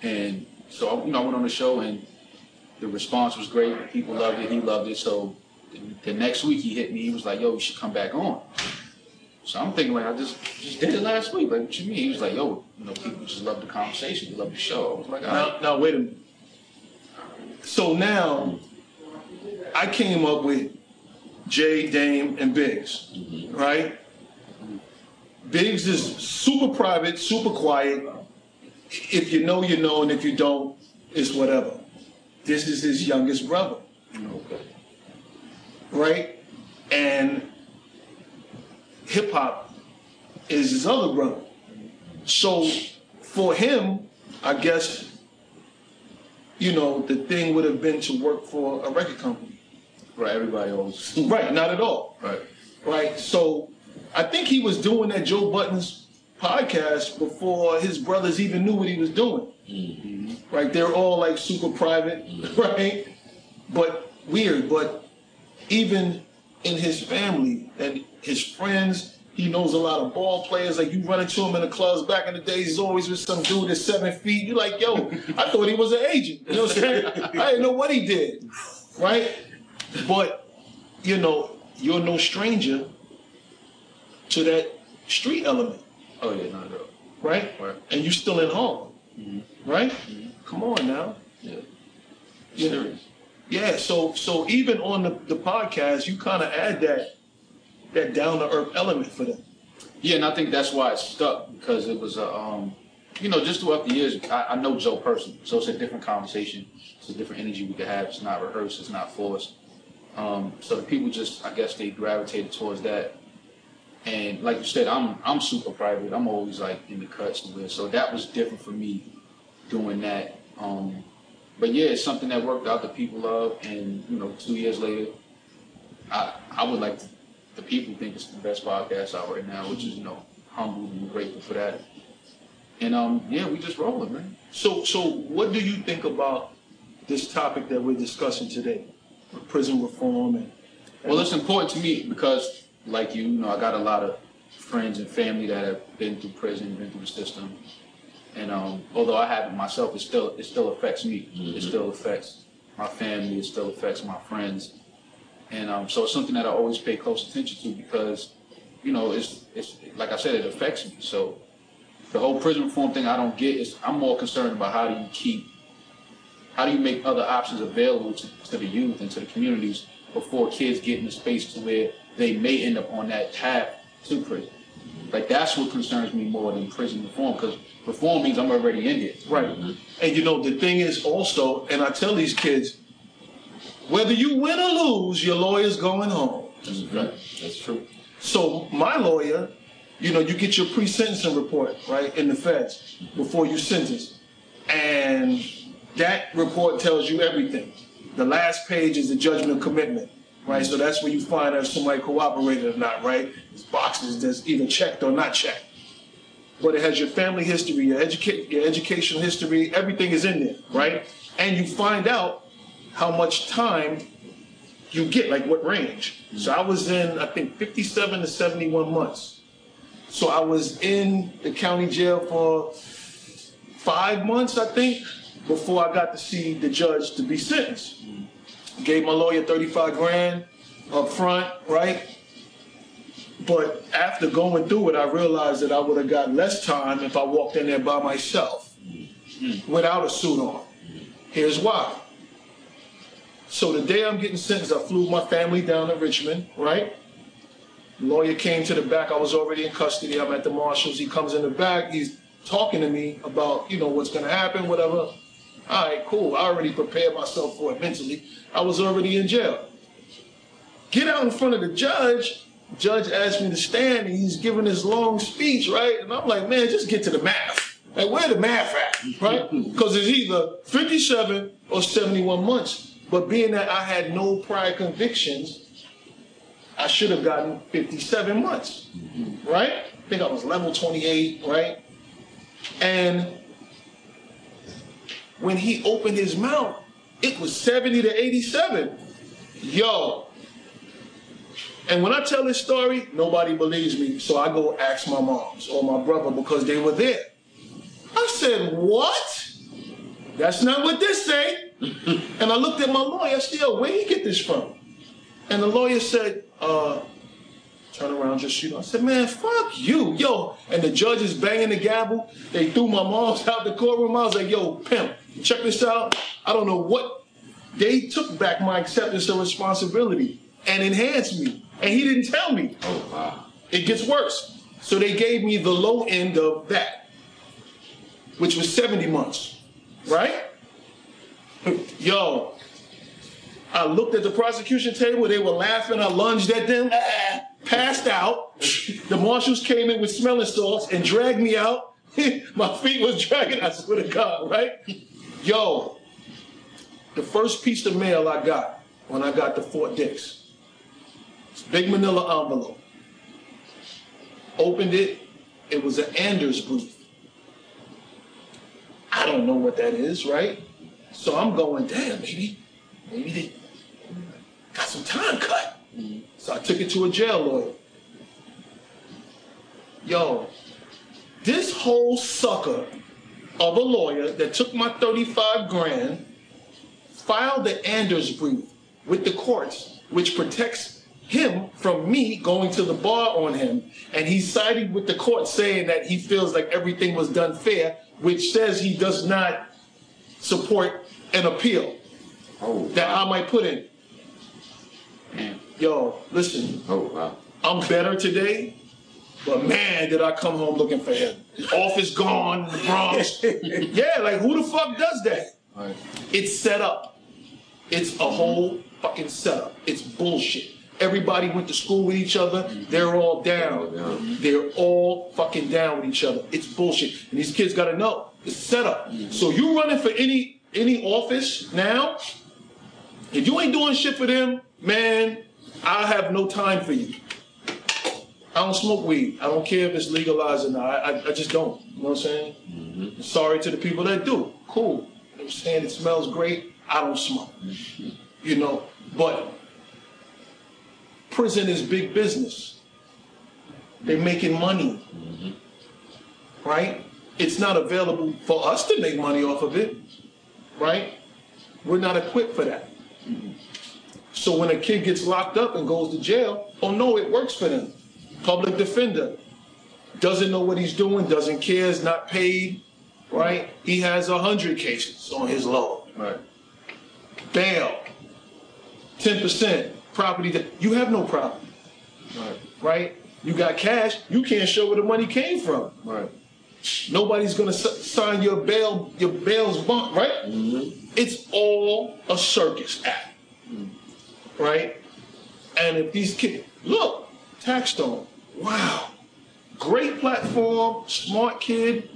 And so you know, I went on the show and the response was great. People loved it. He loved it. So the, the next week he hit me. He was like, "Yo, you should come back on." So I'm thinking like I just just did it last week. Like what you mean? He was like, "Yo, you know, people just love the conversation. They love the show." I was like, "All right." Now, now wait a minute. So now, I came up with Jay, Dame, and Biggs, mm-hmm. right? Biggs is super private, super quiet. If you know, you know, and if you don't, it's whatever. This is his youngest brother, Okay. right? And hip hop is his other brother. So for him, I guess, you know, the thing would have been to work for a record company. Right. Everybody always. Right, not at all. Right. Right. So I think he was doing that Joe Budden's podcast before his brothers even knew what he was doing. Mm-hmm. Right. They're all like super private, mm-hmm. right? But weird. But even in his family and his friends, he knows a lot of ball players. Like you run into him in the clubs back in the days, he's always with some dude that's seven feet. You're like, yo, I thought he was an agent. You know what I'm saying? I didn't know what he did. Right? But, you know, you're no stranger to that street element, Oh yeah, not at all. right? Right. And you still in Harlem, right? Come on now. Yeah. You Serious. yeah, so so even on the, the podcast, you kind of add that that down to earth element for them. Yeah, and I think that's why it stuck because it was a, um, you know, just throughout the years, I, I know Joe personally, so it's a different conversation, it's a different energy we could have. It's not rehearsed, it's not forced. Um, so the people just, I guess, they gravitated towards that. And like you said, I'm I'm super private. I'm always like in the cuts and where, so that was different for me doing that. Um, but yeah, it's something that worked out The people love, and you know, two years later, I I would like to, the people think it's the best podcast out right now, which is you know humble and grateful for that. And um, yeah, we just rolling, man. So so what do you think about this topic that we're discussing today, prison reform and Well, it's important to me because, like you, you know, I got a lot of friends and family that have been through prison, been through the system, and um, although I haven't myself, it still it still affects me. It still affects my family. It still affects my friends, and um, so it's something that I always pay close attention to because, you know, it's it's like I said, it affects me. So the whole prison reform thing, I don't get. Is I'm more concerned about how do you keep how do you make other options available to, to the youth and to the communities before kids get in a space to where they may end up on that path to prison? Like that's what concerns me more than prison reform because reform means I'm already in here. Right. Mm-hmm. And you know, the thing is also, and I tell these kids, whether you win or lose, your lawyer's going home. That's right. That's true. So my lawyer, you know, you get your pre-sentencing report, right, in the feds before you sentence. And that report tells you everything. The last page is the judgment of commitment, right? So that's where you find out if somebody cooperated or not, right? It's boxes that's either checked or not checked. But it has your family history, your, educa- your educational history, everything is in there, right? And you find out how much time you get, like what range. So I was in, I think, 57 to 71 months. So I was in the county jail for five months, I think, before I got to see the judge to be sentenced. Gave my lawyer 35 grand up front, right? But after going through it, I realized that I would have got less time if I walked in there by myself without a suit on. Here's why. So the day I'm getting sentenced, I flew my family down to Richmond, right? Lawyer came to the back. I was already in custody. I'm at the marshals. He comes in the back. He's talking to me about, you know, what's going to happen, whatever. All right, cool. I already prepared myself for it mentally. I was already in jail. Get out in front of the judge. Judge asked me to stand, and he's giving this long speech, right? And I'm like, man, just get to the math. Like, where the math at, right? Because it's either 57 or 71 months. But being that I had no prior convictions, I should have gotten 57 months, mm-hmm. right? I think I was level 28, right? And when he opened his mouth, it was 70 to 87. Yo. And when I tell this story, nobody believes me. So I go ask my moms or my brother because they were there. I said, what? That's not what this say. and I looked at my lawyer I said, where he get this from? And the lawyer said, uh, turn around, just shoot. I said, man, fuck you, yo. And the judge is banging the gavel. They threw my mom's out the courtroom. I was like, yo, pimp, check this out. I don't know what. They took back my acceptance of responsibility and enhanced me. And he didn't tell me. Oh wow. It gets worse. So they gave me the low end of that, which was 70 months, right? Yo, I looked at the prosecution table, they were laughing, I lunged at them, ah, passed out. The marshals came in with smelling salts and dragged me out. My feet was dragging, I swear to God, right? Yo, the first piece of mail I got when I got to Fort Dix, big manila envelope. Opened it, it was an Anders brief. I don't know what that is, right? So I'm going, damn, maybe, maybe they got some time cut. Mm-hmm. So I took it to a jail lawyer. Yo, this whole sucker of a lawyer that took my 35 grand filed the Anders brief with the courts, which protects him from me going to the bar on him. And he sided with the court saying that he feels like everything was done fair, which says he does not support an appeal Oh that wow. I might put in. Yo, listen, Oh wow. I'm better today, but man, did I come home looking for him. His office gone, the Bronx. yeah, like who the fuck does that? Right. It's set up. It's a whole fucking setup. It's bullshit. Everybody went to school with each other. They're all down. down. They're all fucking down with each other. It's bullshit. And these kids gotta know it's set up. Mm-hmm. So you running for any any office now? If you ain't doing shit for them, man, I have no time for you. I don't smoke weed. I don't care if it's legalized or not. I, I, I just don't. You know what I'm saying? Mm-hmm. Sorry to the people that do. Cool. You know what I'm saying? It smells great. I don't smoke. Mm-hmm. You know, but prison is big business. They're making money. Mm-hmm. Right? It's not available for us to make money off of it. Right? We're not equipped for that. So when a kid gets locked up and goes to jail, oh no, it works for them. Public defender doesn't know what he's doing, doesn't care, is not paid, right? He has a hundred cases on his load. Right. Bail, ten percent property that you have no property, Right. right? You got cash, you can't show where the money came from. Right. Nobody's gonna sign your bail, your bail's bond, right? Mm-hmm. It's all a circus act, right? And if these kids look, Taxstone, wow, great platform, smart kid.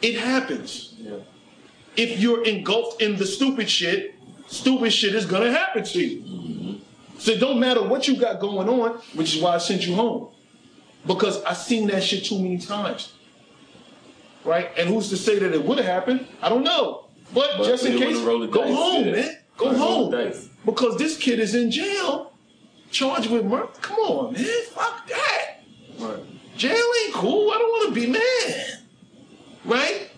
It happens. Yeah. If you're engulfed in the stupid shit, stupid shit is gonna happen to you. Mm-hmm. So it don't matter what you got going on, which is why I sent you home. Because I seen that shit too many times. Right? And who's to say that it would have happened? I don't know. But, But just in case, wanna roll the go home, man. Go home. Because this kid is in jail, charged with murder. Come on, man. Fuck that. Right. Jail ain't cool. I don't want to be mad. Right?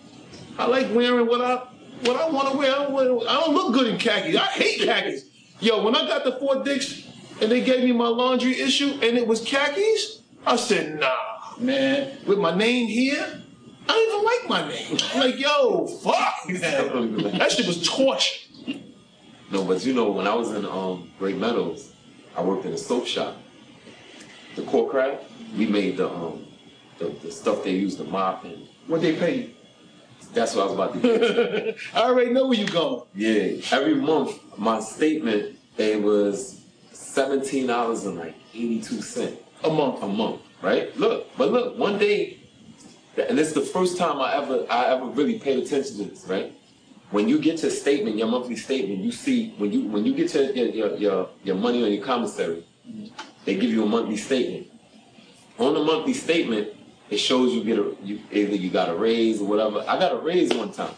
I like wearing what I what I want to wear. I don't, wear- I don't look good in khakis. I hate khakis. Yo, when I got the Fort Dix and they gave me my laundry issue and it was khakis, I said, nah, man. With my name here, I don't even like my name. I'm like, yo, fuck, man. That shit was torture. No, but you know, when I was in um, Great Meadows, I worked in a soap shop. The Corcraft, we made the um, the, the stuff they use to mop, and What they pay you? that's what I was about to get. I already know where you going. yeah, every month my statement it was seventeen dollars and like eighty two cent A month. a month, right? Look, but look, one day, and this is the first time I ever I ever really paid attention to this, right? When you get your statement, your monthly statement, you see when you when you get your your your, your, money on your commissary, they give you a monthly statement. On the monthly statement, it shows you get a you either you got a raise or whatever. I got a raise one time.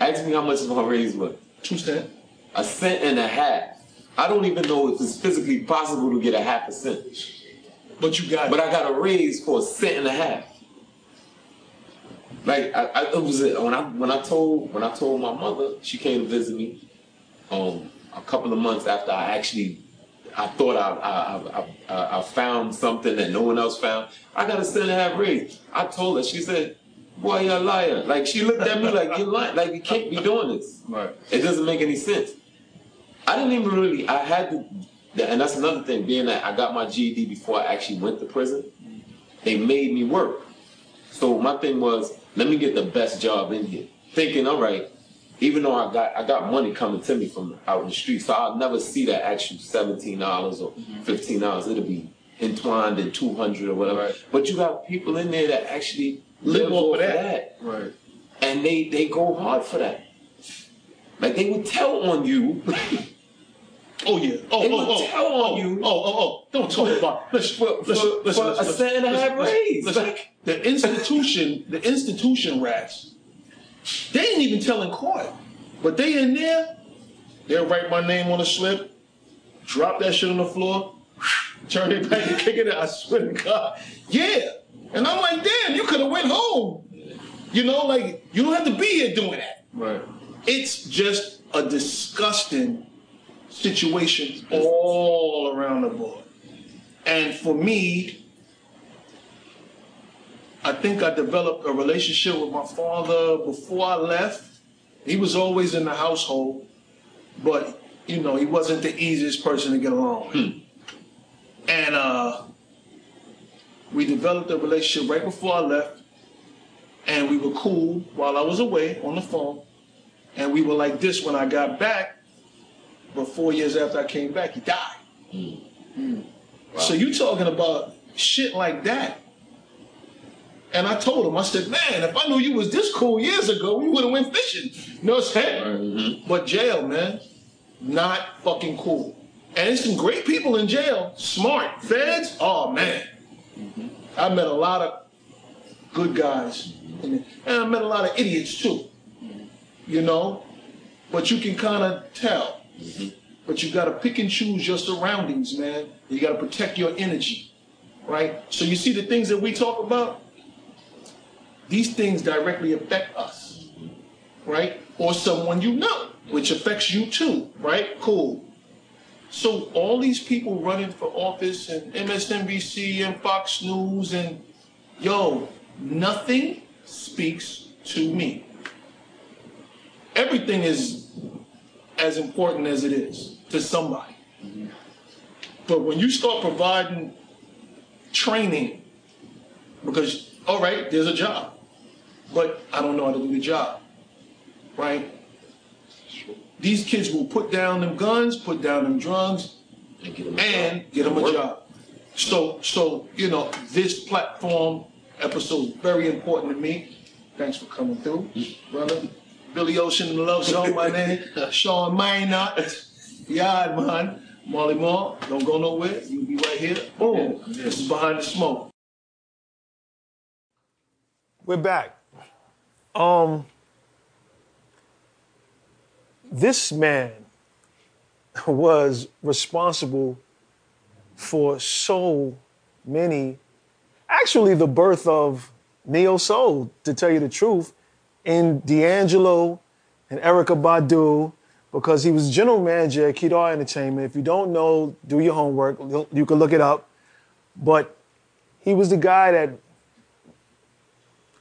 Ask me how much is my raise was. Two cent. A cent and a half. I don't even know if it's physically possible to get a half a cent. But you got But. I got a raise for a cent and a half. Like I, I it was when I when I told when I told my mother she came to visit me, um, a couple of months after I actually I thought I I, I, I, I found something that no one else found. I got a cent and a half raise. I told her. She said, "Boy, you're a liar." Like she looked at me like you're lying. Like you can't be doing this. Right. It doesn't make any sense. I didn't even really. I had to, and that's another thing. Being that I got my GED before I actually went to prison, they made me work. So my thing was, let me get the best job in here. Thinking, all right, even though I got I got money coming to me from out in the street, so I'll never see that actual seventeen dollars or mm-hmm. fifteen dollars. It'll be entwined in two hundred or whatever. Right. But you got people in there that actually Live live, off of that. that Right. and they they go hard for that. Like they would tell on you. Oh yeah. Oh They oh oh. tell on oh, you. Oh oh oh. Don't talk about. Listen, For- listen, for- listen, for listen, a cent and a half raise. listen. Like- The institution, the institution rats, they ain't even telling court, but they in there. They'll write my name on a slip, drop that shit on the floor, turn it back and kick it out. I swear to God. Yeah. And I'm like, damn, you could have went home. You know, like you don't have to be here doing that. Right. It's just a disgusting situation all around the board. And for me, I think I developed a relationship with my father before I left. He was always in the household, but you know, he wasn't the easiest person to get along with. And uh, we developed a relationship right before I left, and we were cool while I was away on the phone. And we were like this when I got back. But four years after I came back, he died. Hmm. Hmm. So you talking about shit like that? And I told him, I said, man, if I knew you was this cool years ago, we would have went fishing. You know what I'm saying? Mm-hmm. But jail, man, not fucking cool. And there's some great people in jail, smart. Feds, oh man. Mm-hmm. I met a lot of good guys. in there. And I met a lot of idiots too. You know? But you can kind of tell. Mm-hmm. But you got to pick and choose your surroundings, man. You got to protect your energy, right? So you see the things that we talk about? These things directly affect us, right? Or someone you know, which affects you too, right? Cool. So all these people running for office and MSNBC and Fox News and yo, nothing speaks to me. Everything is as important as it is to somebody. But when you start providing training, because all right, there's a job, but I don't know how to do the job, right? These kids will put down them guns, put down them drugs, And get them a and job. get them a job. So, so you know, this platform episode is very important to me. Thanks for coming through, brother. Billy Ocean Love Zone, my name. Sean Maynard. Yeah, man. Molly Moore, don't go nowhere. You'll be right here. Boom. This is Behind the Smoke. We're back. Um, this man was responsible for so many, actually, the birth of Neo Soul, to tell you the truth, in D'Angelo and Erykah Badu, because he was general manager at Kedar Entertainment. If you don't know, do your homework. You can look it up. But he was the guy that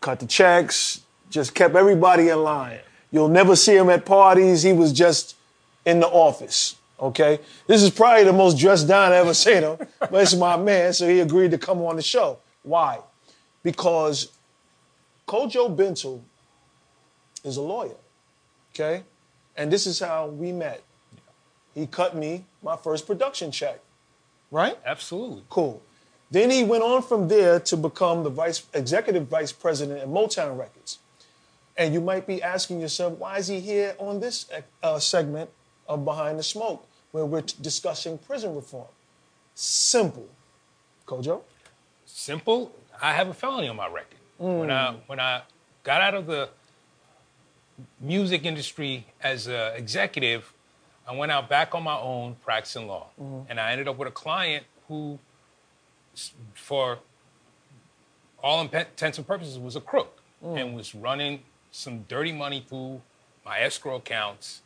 cut the checks, just kept everybody in line. You'll never see him at parties. He was just in the office. Okay, this is probably the most dressed down I ever seen him, but it's my man, so he agreed to come on the show. Why? Because Kojo Bentel is a lawyer. Okay, and this is how we met. He cut me my first production check. Right? Absolutely. Cool. Then he went on from there to become the vice executive vice president at Motown Records. And you might be asking yourself, why is he here on this uh, segment of Behind the Smoke, where we're t- discussing prison reform? Simple. Kojo? Simple. I have a felony on my record. When I when I got out of the music industry as an executive, I went out back on my own practicing law, and I ended up with a client who, for all intents and purposes, was a crook and was running some dirty money through my escrow accounts,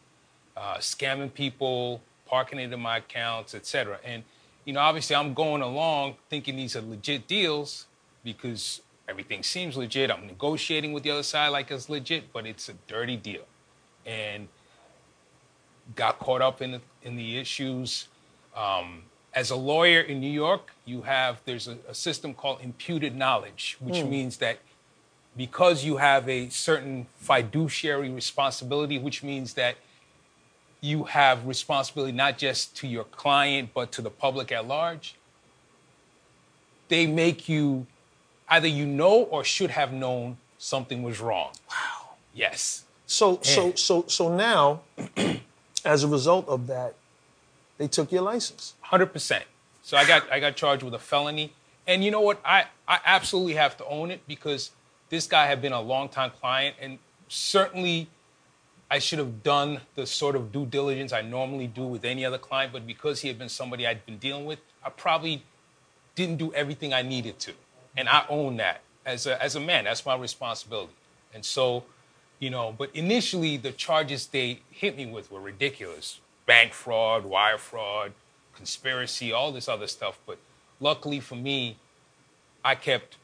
uh, scamming people, parking into my accounts, etc. And you know, obviously, I'm going along thinking these are legit deals because everything seems legit. I'm negotiating with the other side like it's legit, but it's a dirty deal, and got caught up in the, in the issues. Um, as a lawyer in New York, you have there's a, a system called imputed knowledge, which means that because you have a certain fiduciary responsibility, which means that you have responsibility not just to your client but to the public at large. They make you either you know or should have known something was wrong. Wow. Yes. So so so so now, as a result of that, they took your license. Hundred percent. So I got I got charged with a felony, and you know what? I I absolutely have to own it because this guy had been a longtime client, and certainly I should have done the sort of due diligence I normally do with any other client. But because he had been somebody I'd been dealing with, I probably didn't do everything I needed to, and I own that as a as a man. That's my responsibility, and so. You know, but initially the charges they hit me with were ridiculous. Bank fraud, wire fraud, conspiracy, all this other stuff. But luckily for me, I kept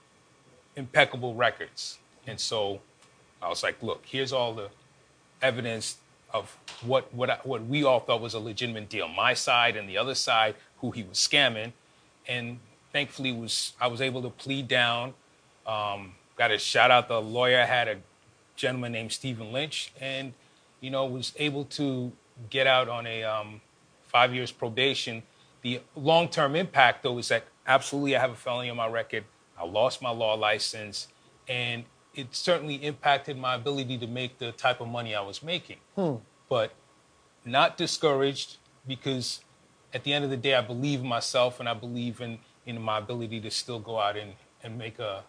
impeccable records. And so I was like, look, here's all the evidence of what what I, what we all thought was a legitimate deal. My side and the other side, who he was scamming, and thankfully was I was able to plead down. Um, got a shout out the lawyer I had a gentleman named Stephen Lynch, and you know was able to get out on a um, five years probation. The long term impact though is that absolutely I have a felony on my record. I lost my law license, and it certainly impacted my ability to make the type of money I was making. But not discouraged because at the end of the day, I believe in myself and I believe in, in my ability to still go out and, and make a,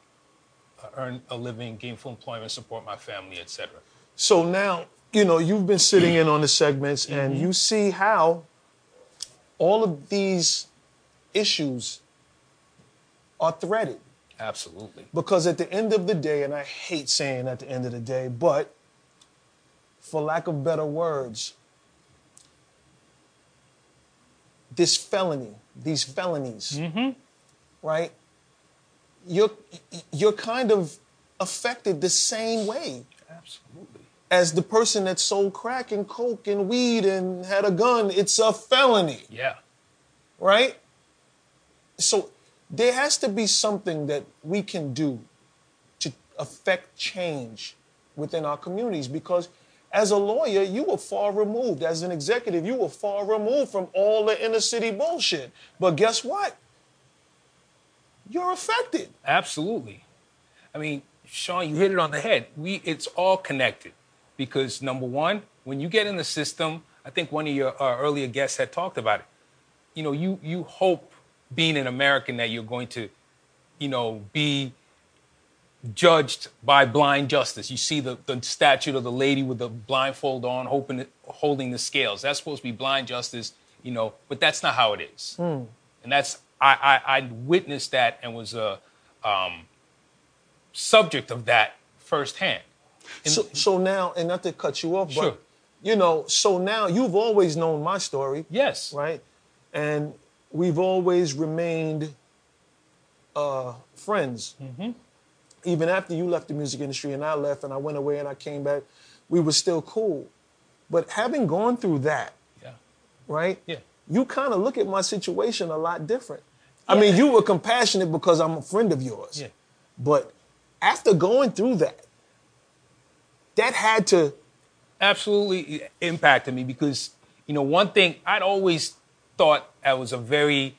a earn a living, gainful employment, support my family, etc. So now, you know, you've been sitting in on the segments and mm-hmm. you see how all of these issues are threaded. Absolutely. Because at the end of the day, and I hate saying at the end of the day, but for lack of better words, this felony, these felonies, mm-hmm. Right? You're you're kind of affected the same way Absolutely. as the person that sold crack and coke and weed and had a gun. It's a felony Yeah. right? So there has to be something that we can do to affect change within our communities because as a lawyer, you were far removed. As an executive, you were far removed from all the inner city bullshit. But guess what? You're affected. Absolutely. I mean, Sean, you hit it on the head. We it's all connected because number one, when you get in the system, I think one of your uh, earlier guests had talked about it. You know, you you hope being an American that you're going to, you know, be judged by blind justice. You see the, the statue of the lady with the blindfold on, hoping, holding the scales. That's supposed to be blind justice, you know, but that's not how it is. And that's I, I I witnessed that and was a um, subject of that firsthand. And- So, so now, and not to cut you off, Sure. but you know, so now you've always known my story. yes, right? And we've always remained uh, friends. Even after you left the music industry and I left and I went away and I came back, we were still cool. But having gone through that, right? Yeah. You kind of look at my situation a lot different. I mean, you were compassionate because I'm a friend of yours. Yeah. But after going through that, that had to absolutely impacted me because you know one thing I'd always thought I was a very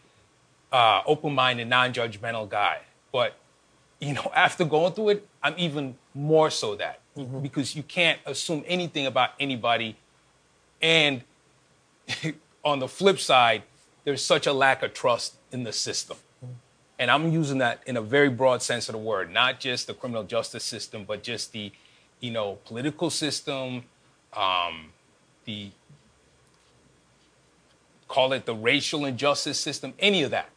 uh, open-minded, non-judgmental guy, but you know after going through it, I'm even more so that because you can't assume anything about anybody, and on the flip side, there's such a lack of trust in the system. And I'm using that in a very broad sense of the word, not just the criminal justice system, but just the, you know, political system, um, the call it the racial injustice system, any of that.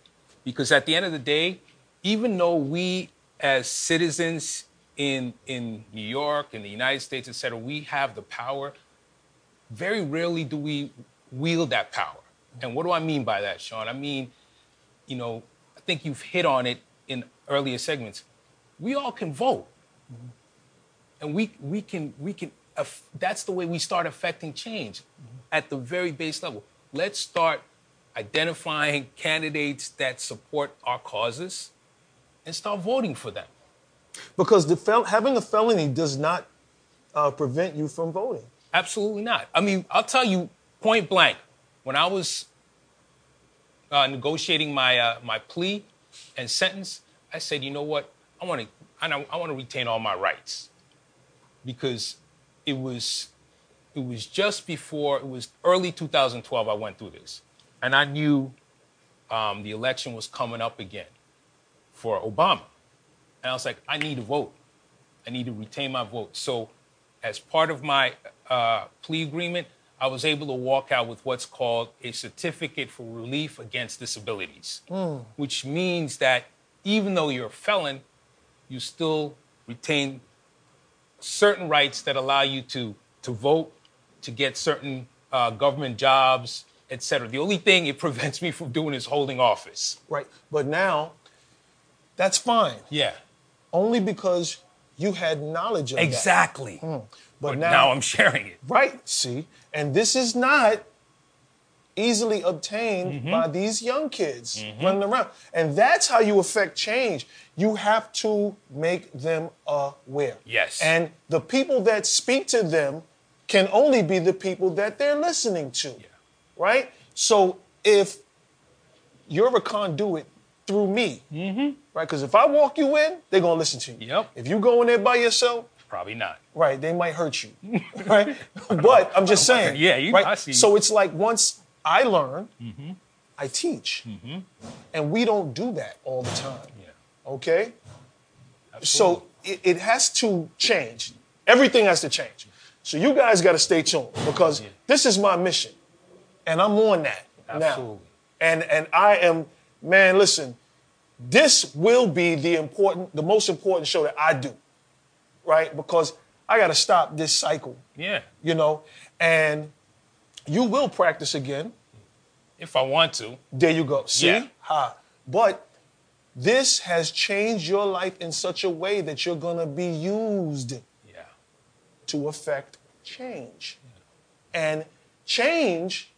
Because at the end of the day, even though we as citizens in in New York, in the United States, et cetera, we have the power, very rarely do we wield that power. And what do I mean by that, Sean? I mean, you know, I think you've hit on it in earlier segments. We all can vote. And we we can we can that's the way we start affecting change at the very base level. Let's start identifying candidates that support our causes and start voting for them. because the fel- having a felony does not uh, prevent you from voting. Absolutely not. I mean, I'll tell you point blank. When I was uh, negotiating my uh, my plea and sentence, I said, you know what? I want to I, I want to retain all my rights because it was it was just before it was early 2012. I went through this, and I knew um, the election was coming up again for Obama, and I was like, I need to vote. I need to retain my vote. So, as part of my uh, plea agreement, I was able to walk out with what's called a certificate for relief against disabilities, which means that even though you're a felon, you still retain certain rights that allow you to to vote, to get certain uh, government jobs, et cetera. The only thing it prevents me from doing is holding office. Right. But now, that's fine. Yeah, Only because you had knowledge of that. exactly. But, But now, now I'm sharing it. right, see, and this is not easily obtained Mm-hmm. by these young kids running around. And that's how you affect change. You have to make them aware. Yes. And the people that speak to them can only be the people that they're listening to. Yeah. Right? So if you're a conduit through me, right? Because if I walk you in, they're gonna listen to you. Mm-hmm. Yep. If you go in there by yourself, Probably not. Right, they might hurt you, right? But I'm just saying. Yeah, you- right? I see. So it's like once I learn, Mm-hmm. I teach, and we don't do that all the time. Yeah. Okay. Absolutely. So it, it has to change. Everything has to change. So you guys got to stay tuned because this is my mission, and I'm on that now. Absolutely. And and I am, man. Listen, this will be the important, the most important show that I do, right? Because I got to stop this cycle, Yeah. you know. And you will practice again. If I want to. There you go. See? Yeah. Ha. But this has changed your life in such a way that you're going to be used Yeah. to affect change. And change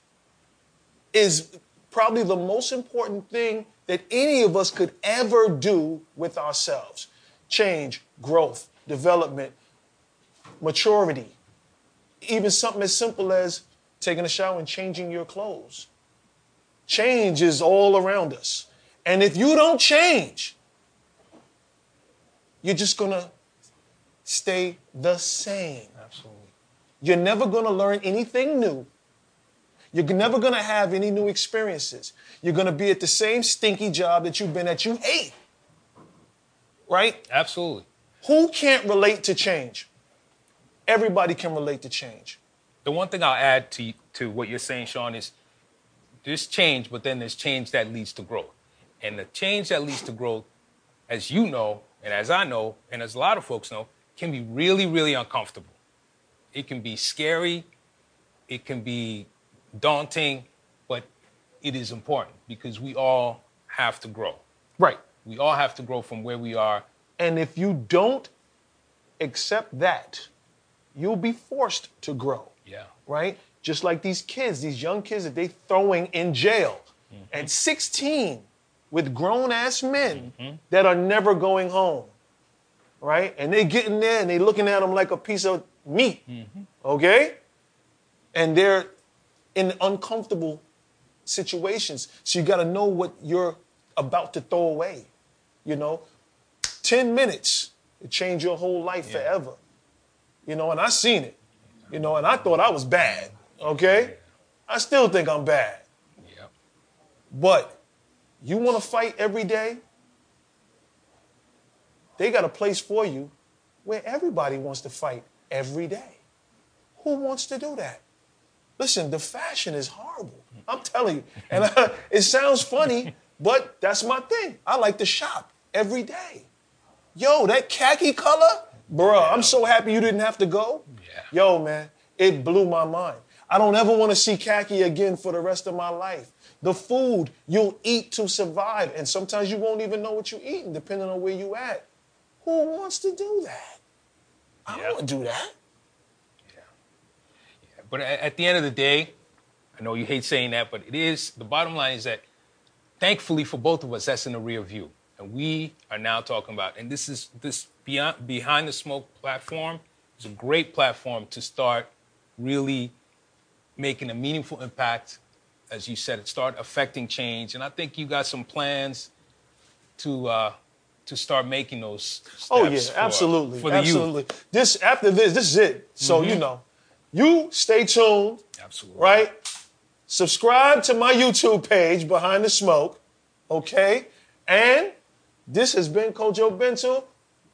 is probably the most important thing that any of us could ever do with ourselves. Change, growth, development, maturity. Even something as simple as taking a shower and changing your clothes. Change is all around us. And if you don't change, you're just going to stay the same. Absolutely. You're never going to learn anything new. You're never going to have any new experiences. You're going to be at the same stinky job that you've been at. You hate. Right? Absolutely. Who can't relate to change? Everybody can relate to change. The one thing I'll add to to what you're saying, Sean, is there's change, but then there's change that leads to growth. And the change that leads to growth, as you know, and as I know, and as a lot of folks know, can be really, really uncomfortable. It can be scary, it can be daunting, but it is important because we all have to grow. Right. We all have to grow from where we are. And if you don't accept that, you'll be forced to grow. Yeah. right? just like these kids, these young kids that they throwing in jail mm-hmm. at 16 with grown ass men mm-hmm. that are never going home, right? And they get in there and they looking at them like a piece of meat, mm-hmm. okay? And they're in uncomfortable situations. So you got to know what you're about to throw away. You know, 10 minutes to change your whole life forever. You know, and I seen it. You know, and I thought I was bad. Okay? I still think I'm bad. Yep. But you want to fight every day? They got a place for you where everybody wants to fight every day. Who wants to do that? Listen, the fashion is horrible. I'm telling you. And I, it sounds funny, but that's my thing. I like to shop every day. Yo, that khaki color, bruh, I'm so happy you didn't have to go. Yeah. Yo, man, it blew my mind. I don't ever want to see khaki again for the rest of my life. The food you'll eat to survive, and sometimes you won't even know what you're eating, depending on where you at. Who wants to do that? I Yeah. don't want to do that. Yeah. But at, at the end of the day, I know you hate saying that, but it is the bottom line is that thankfully for both of us, that's in the rear view. And we are now talking about, and this is this beyond behind the smoke platform is a great platform to start really making a meaningful impact, as you said, start affecting change. And I think you got some plans to uh, to start making those steps. Oh yeah, for- absolutely, for the absolutely. youth. This after this, this is it. So you know, you stay tuned, Absolutely. right? Subscribe to my YouTube page, Behind the Smoke, okay? And this has been Kojo Bento,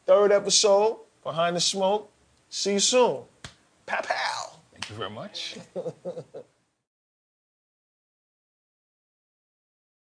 third episode, Behind the Smoke. See you soon. Pow pow. Thank you very much.